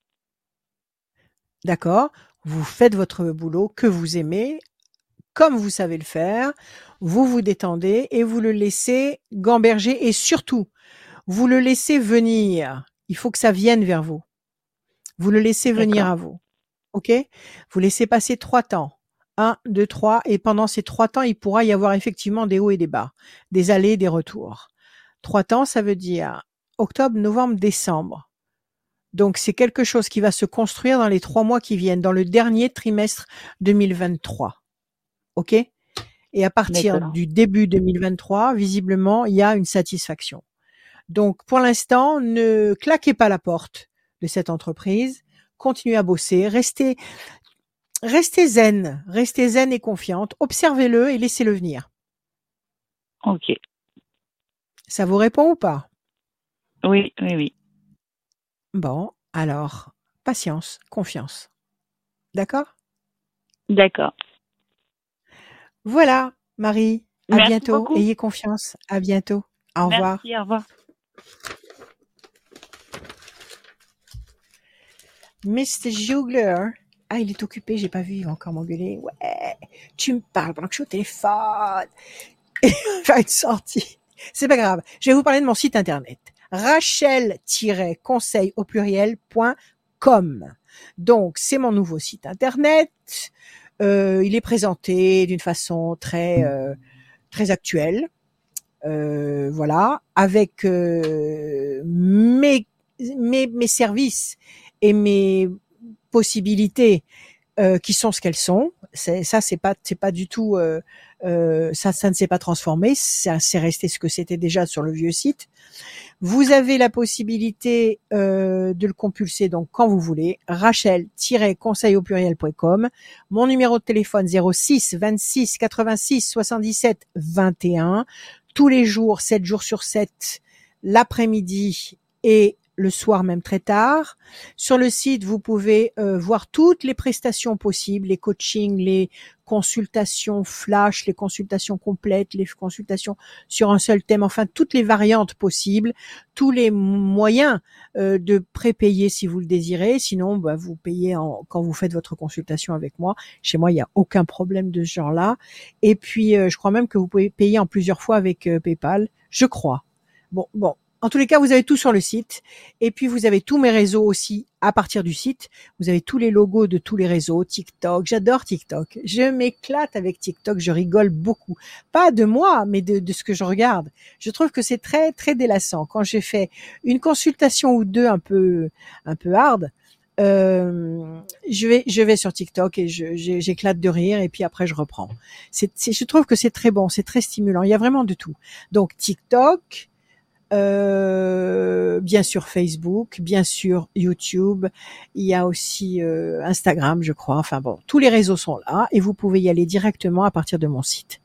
D'accord Vous faites votre boulot que vous aimez, comme vous savez le faire, vous vous détendez et vous le laissez gamberger et surtout, vous le laissez venir. Il faut que ça vienne vers vous. Vous le laissez venir à vous. OK? Vous laissez passer trois temps. Un, deux, trois. Et pendant ces trois temps, il pourra y avoir effectivement des hauts et des bas, des allées, des retours. Trois temps, ça veut dire octobre, novembre, décembre. Donc c'est quelque chose qui va se construire dans les trois mois qui viennent, dans le dernier trimestre 2023. OK? Et à partir du début 2023, visiblement, il y a une satisfaction. Donc pour l'instant, ne claquez pas la porte de cette entreprise, continuez à bosser, restez restez zen, restez zen et confiante, observez-le et laissez-le venir. OK. Ça vous répond ou pas? Oui, oui, oui. Bon, alors, patience, confiance. D'accord? D'accord. Voilà, Marie. À bientôt. Ayez confiance. À bientôt. Au revoir. Merci, au revoir. Mr. Jugler. Ah, il est occupé, j'ai pas vu, il va encore m'engueuler. Ouais, tu me parles pendant que je suis au téléphone. Il va être sorti. C'est pas grave. Je vais vous parler de mon site internet. Rachel-conseil au pluriel.com. Donc, c'est mon nouveau site internet. Euh, il est présenté d'une façon très euh, très actuelle, euh, voilà, avec mes, mes mes services et mes possibilités qui sont ce qu'elles sont. ça, c'est pas c'est pas du tout ça, ça ne s'est pas transformé. Ça c'est resté ce que c'était déjà sur le vieux site. Vous avez la possibilité euh, de le compulser donc quand vous voulez. Rachel-conseil au pluriel.com. Mon numéro de téléphone 06 26 86 77 21. Tous les jours, 7 jours sur 7, l'après-midi et le soir même très tard. Sur le site, vous pouvez euh, voir toutes les prestations possibles, les coachings, les consultations flash, les consultations complètes, les consultations sur un seul thème, enfin toutes les variantes possibles, tous les moyens euh, de prépayer si vous le désirez. Sinon, bah, vous payez en, quand vous faites votre consultation avec moi. Chez moi, il n'y a aucun problème de ce genre-là. Et puis, euh, je crois même que vous pouvez payer en plusieurs fois avec PayPal. Je crois. Bon, bon, en tous les cas, vous avez tout sur le site. Et puis, vous avez tous mes réseaux aussi à partir du site. Vous avez tous les logos de tous les réseaux, TikTok. J'adore TikTok. Je m'éclate avec TikTok. Je rigole beaucoup. Pas de moi, mais de, ce que je regarde. Je trouve que c'est très, très délassant. Quand j'ai fait une consultation ou deux un peu, un peu hard, euh, je vais je vais sur TikTok et j'éclate de rire et puis après je reprends. C'est, je trouve que c'est très bon, c'est très stimulant. Il y a vraiment de tout. Donc TikTok, euh, bien sûr Facebook, bien sûr YouTube, il y a aussi euh, Instagram, je crois. Enfin bon, tous les réseaux sont là et vous pouvez y aller directement à partir de mon site.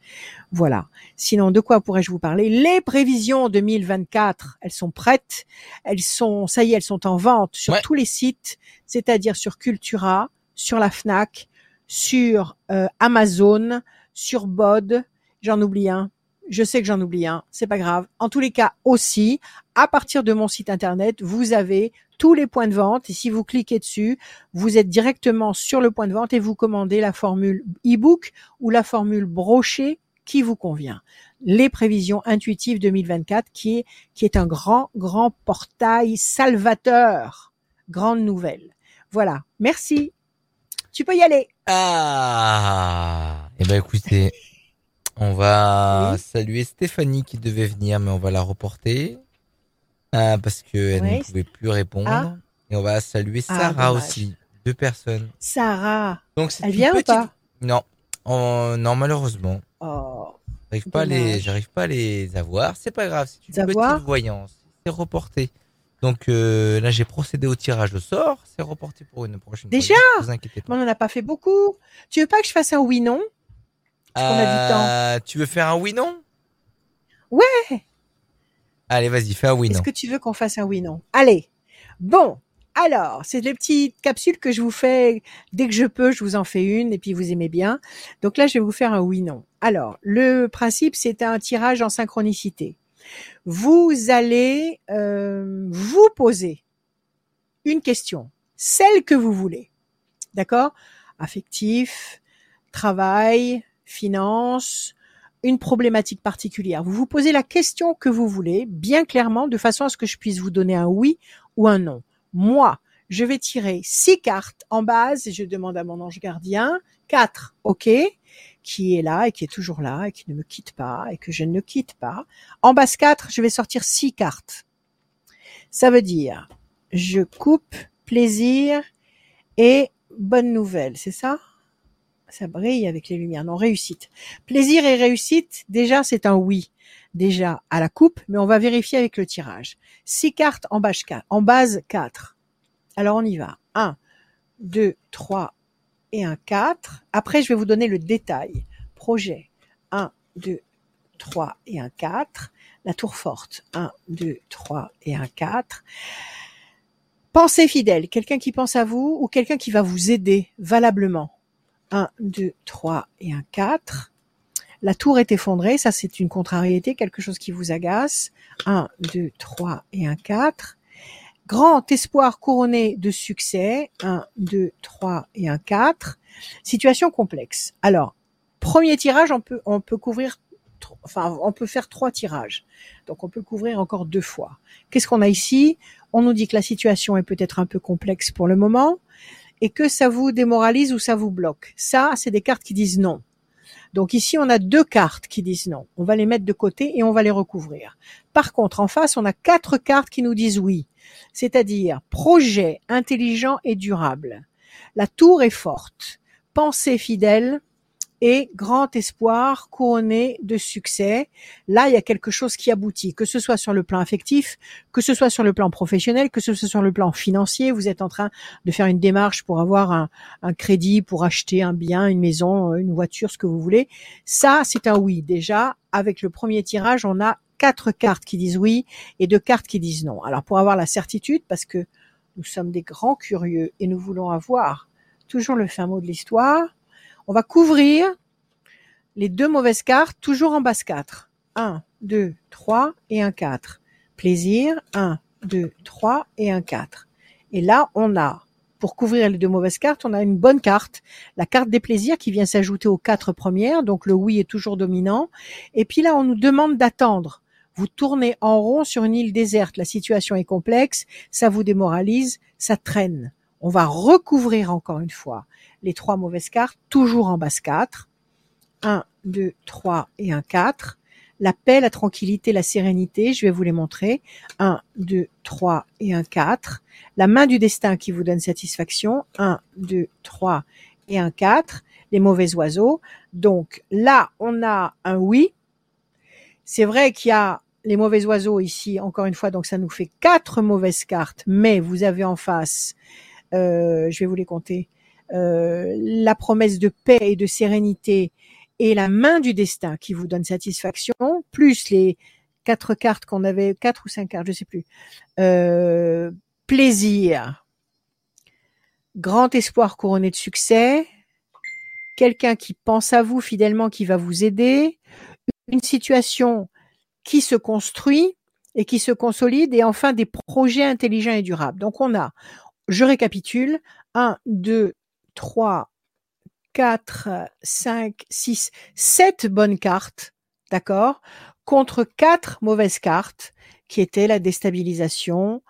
Voilà. Sinon, de quoi pourrais-je vous parler? Les prévisions 2024, elles sont prêtes. Elles sont, ça y est, elles sont en vente sur tous les sites, c'est-à-dire sur Cultura, sur la Fnac, sur euh, Amazon, sur Bod. J'en oublie un je sais que j'en oublie un, c'est pas grave. En tous les cas aussi, à partir de mon site internet, vous avez tous les points de vente et si vous cliquez dessus, vous êtes directement sur le point de vente et vous commandez la formule e-book ou la formule brochée qui vous convient. Les prévisions intuitives 2024 qui est, qui est un grand, grand portail salvateur. Grande nouvelle. Voilà. Merci. Tu peux y aller. Ah. Eh ben, écoutez. On va saluer Stéphanie qui devait venir, mais on va la reporter euh, parce qu'elle ne pouvait plus répondre. Ah. Et on va saluer ah, Sarah aussi, deux personnes. Sarah. Donc elle vient ou pas? Non, non malheureusement. Oh, j'arrive pas les, j'arrive pas à les avoir. C'est pas grave, c'est une petite voyance. C'est reporté. Donc euh, là, j'ai procédé au tirage au sort. C'est reporté pour une prochaine Déjà fois. Déjà On n'en a pas fait beaucoup. Tu veux pas que je fasse un oui/non? Euh, tu veux faire un oui-non? Ouais. Allez, vas-y, fais un oui-non. Est-ce que tu veux qu'on fasse un oui-non? Allez. Bon. Alors, c'est les petites capsules que je vous fais dès que je peux, je vous en fais une et puis vous aimez bien. Donc là, je vais vous faire un oui-non. Alors, le principe, c'est un tirage en synchronicité. Vous allez euh, vous poser une question, celle que vous voulez. D'accord? Affectif, travail, finance, une problématique particulière. Vous vous posez la question que vous voulez, bien clairement, de façon à ce que je puisse vous donner un oui ou un non. Moi, je vais tirer six cartes en base et je demande à mon ange gardien quatre, ok, qui est là et qui est toujours là et qui ne me quitte pas et que je ne quitte pas. En base 4, je vais sortir six cartes. Ça veut dire, je coupe plaisir et bonne nouvelle, c'est ça? Ça brille avec les lumières. Non, réussite. Plaisir et réussite, déjà, c'est un oui. Déjà à la coupe, mais on va vérifier avec le tirage. Six cartes en base 4. En base 4. Alors on y va. 1, 2, 3 et un 4. Après, je vais vous donner le détail. Projet 1, 2, 3 et un 4. La tour forte 1, 2, 3 et un 4. Pensée fidèle, quelqu'un qui pense à vous ou quelqu'un qui va vous aider valablement. 1, 2, 3 et un 4. La tour est effondrée, ça c'est une contrariété, quelque chose qui vous agace. 1, 2, 3 et un 4. Grand espoir couronné de succès. 1, 2, 3 et un 4. Situation complexe. Alors, premier tirage, on peut, on peut couvrir, enfin, on peut faire trois tirages. Donc, on peut couvrir encore deux fois. Qu'est-ce qu'on a ici? On nous dit que la situation est peut-être un peu complexe pour le moment et que ça vous démoralise ou ça vous bloque. Ça, c'est des cartes qui disent non. Donc ici, on a deux cartes qui disent non. On va les mettre de côté et on va les recouvrir. Par contre, en face, on a quatre cartes qui nous disent oui, c'est-à-dire projet intelligent et durable. La tour est forte, pensée fidèle, et grand espoir couronné de succès. Là, il y a quelque chose qui aboutit, que ce soit sur le plan affectif, que ce soit sur le plan professionnel, que ce soit sur le plan financier. Vous êtes en train de faire une démarche pour avoir un, crédit, pour acheter un bien, une maison, une voiture, ce que vous voulez. Ça, c'est un oui. Déjà, avec le premier tirage, on a quatre cartes qui disent oui et deux cartes qui disent non. Alors, pour avoir la certitude, parce que nous sommes des grands curieux et nous voulons avoir toujours le fin mot de l'histoire, on va couvrir les deux mauvaises cartes, toujours en base 4. 1, 2, 3 et un 4. Plaisir, 1, 2, 3 et un 4. Et là, on a, pour couvrir les deux mauvaises cartes, on a une bonne carte, la carte des plaisirs qui vient s'ajouter aux quatre premières, donc le oui est toujours dominant. Et puis là, on nous demande d'attendre. Vous tournez en rond sur une île déserte, la situation est complexe, ça vous démoralise, ça traîne. On va recouvrir encore une fois les trois mauvaises cartes, toujours en base 4. 1, 2, 3 et un 4. La paix, la tranquillité, la sérénité, je vais vous les montrer. 1, 2, 3 et un 4. La main du destin qui vous donne satisfaction. 1, 2, 3 et un 4. Les mauvais oiseaux. Donc là, on a un oui. C'est vrai qu'il y a les mauvais oiseaux ici, encore une fois, donc ça nous fait quatre mauvaises cartes, mais vous avez en face, je vais vous les compter, euh, la promesse de paix et de sérénité et la main du destin qui vous donne satisfaction, plus les quatre cartes qu'on avait, quatre ou cinq cartes, je sais plus. Euh, plaisir, grand espoir couronné de succès, quelqu'un qui pense à vous fidèlement, qui va vous aider, une situation qui se construit et qui se consolide, et enfin des projets intelligents et durables. Donc on a, je récapitule, 1, 2, 3, 4, 5, 6, 7 bonnes cartes, d'accord, contre quatre mauvaises cartes qui étaient la déstabilisation,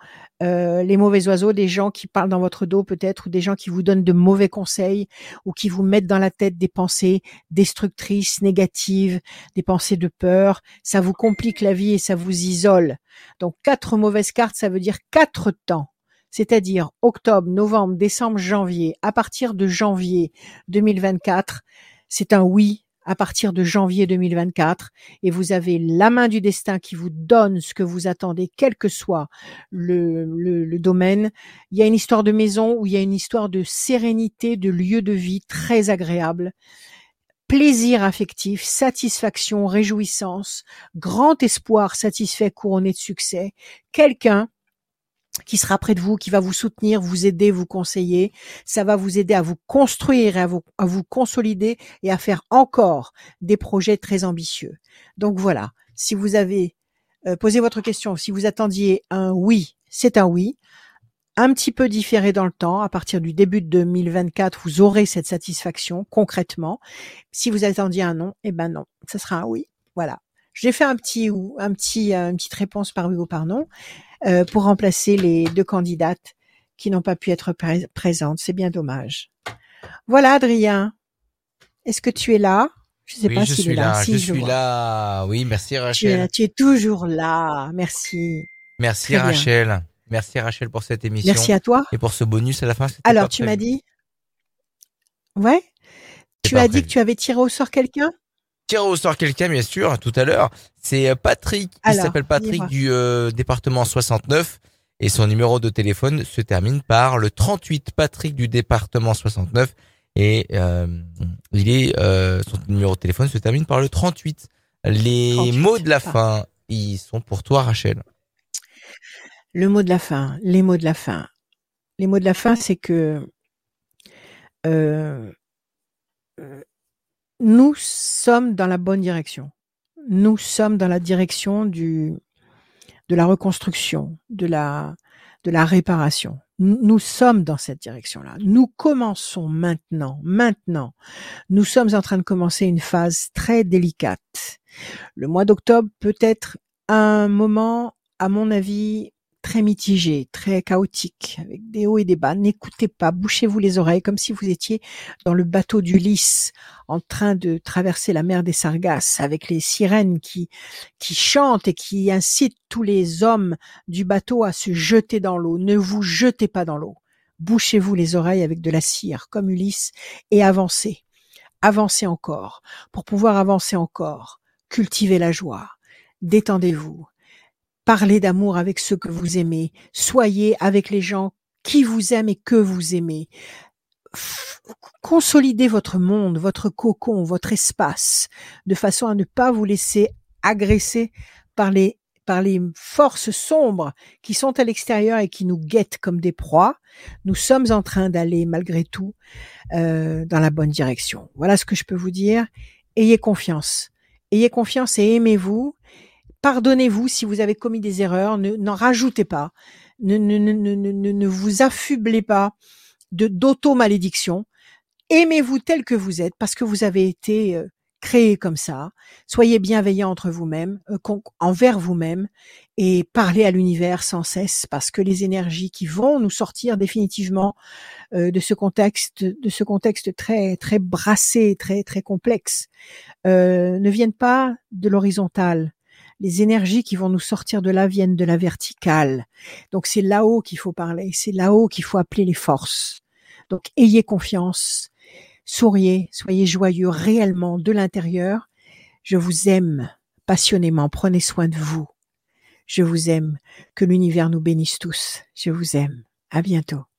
euh, les mauvais oiseaux, des gens qui parlent dans votre dos peut-être, ou des gens qui vous donnent de mauvais conseils, ou qui vous mettent dans la tête des pensées destructrices, négatives, des pensées de peur. Ça vous complique la vie et ça vous isole. Donc quatre mauvaises cartes, ça veut dire quatre temps c'est-à-dire octobre, novembre, décembre, janvier, à partir de janvier 2024, c'est un oui à partir de janvier 2024 et vous avez la main du destin qui vous donne ce que vous attendez, quel que soit le, le, domaine. Il y a une histoire de maison où il y a une histoire de sérénité, de lieu de vie très agréable plaisir affectif, satisfaction, réjouissance, grand espoir satisfait couronné de succès, quelqu'un qui sera près de vous, qui va vous soutenir, vous aider, vous conseiller. Ça va vous aider à vous construire, à vous, à vous consolider et à faire encore des projets très ambitieux. Donc voilà, si vous avez euh, posez votre question. Si vous attendiez un oui, c'est un oui. Un petit peu différé dans le temps, à partir du début de 2024, vous aurez cette satisfaction concrètement. Si vous attendiez un non, eh ben non, ce sera un oui. Voilà. J'ai fait un petit un petit euh, une petite réponse par oui ou par non euh, pour remplacer les deux candidates qui n'ont pas pu être présentes. C'est bien dommage. Voilà, Adrien. Est-ce que tu es là? Je sais pas je suis là. je suis là. Oui, merci Rachel. Tu es, toujours là. Merci. Merci Rachel. Merci Rachel pour cette émission. Merci à toi. Et pour ce bonus à la fin. Alors, tu m'as dit. Ouais. Tu as dit que tu avais tiré au sort quelqu'un? Tiré au sort quelqu'un, bien sûr, tout à l'heure. C'est euh, Patrick. il s'appelle Patrick du euh, département 69 et son numéro de téléphone se termine par le 38. Patrick du département 69 et euh, il est euh, son numéro de téléphone se termine par le 38. Les mots de la fin, ils sont pour toi, Rachel. Le mot de la fin, les mots de la fin. Les mots de la fin, c'est que euh, nous sommes dans la bonne direction. Nous sommes dans la direction du de la reconstruction, de la de la réparation. Nous sommes dans cette direction-là. Nous commençons maintenant, maintenant. Nous sommes en train de commencer une phase très délicate. Le mois d'octobre peut être un moment, à mon avis, très mitigé, très chaotique, avec des hauts et des bas. N'écoutez pas, bouchez-vous les oreilles comme si vous étiez dans le bateau d'Ulysse en train de traverser la mer des Sargasses avec les sirènes qui, qui chantent et qui incitent tous les hommes du bateau à se jeter dans l'eau. Ne vous jetez pas dans l'eau. Bouchez-vous les oreilles avec de la cire comme Ulysse et avancez. Avancez encore. Pour pouvoir avancer encore, cultivez la joie. Détendez-vous Parlez d'amour avec ceux que vous aimez. Soyez avec les gens qui vous aiment et que vous aimez. Consolidez votre monde, votre cocon, votre espace, de façon à ne pas vous laisser agresser par les par les forces sombres qui sont à l'extérieur et qui nous guettent comme des proies, nous sommes en train d'aller malgré tout euh, dans la bonne direction. Voilà ce que je peux vous dire. Ayez confiance. Ayez confiance et aimez-vous Pardonnez-vous si vous avez commis des erreurs, n'en rajoutez pas, ne, ne, ne, vous affublez pas de d'auto-malédiction. Aimez-vous tel que vous êtes parce que vous avez été euh, créé comme ça. Soyez bienveillant entre vous-même, euh, envers vous-même et parlez à l'univers sans cesse parce que les énergies qui vont nous sortir définitivement euh, de ce contexte, de ce contexte très très brassé, très très complexe, ne viennent pas de l'horizontale, les énergies qui vont nous sortir de là viennent de la verticale. Donc c'est là-haut qu'il faut parler, c'est là-haut qu'il faut appeler les forces. Donc ayez confiance, souriez, soyez joyeux réellement de l'intérieur. Je vous aime passionnément, prenez soin de vous. Je vous aime, que l'univers nous bénisse tous. Je vous aime. À bientôt.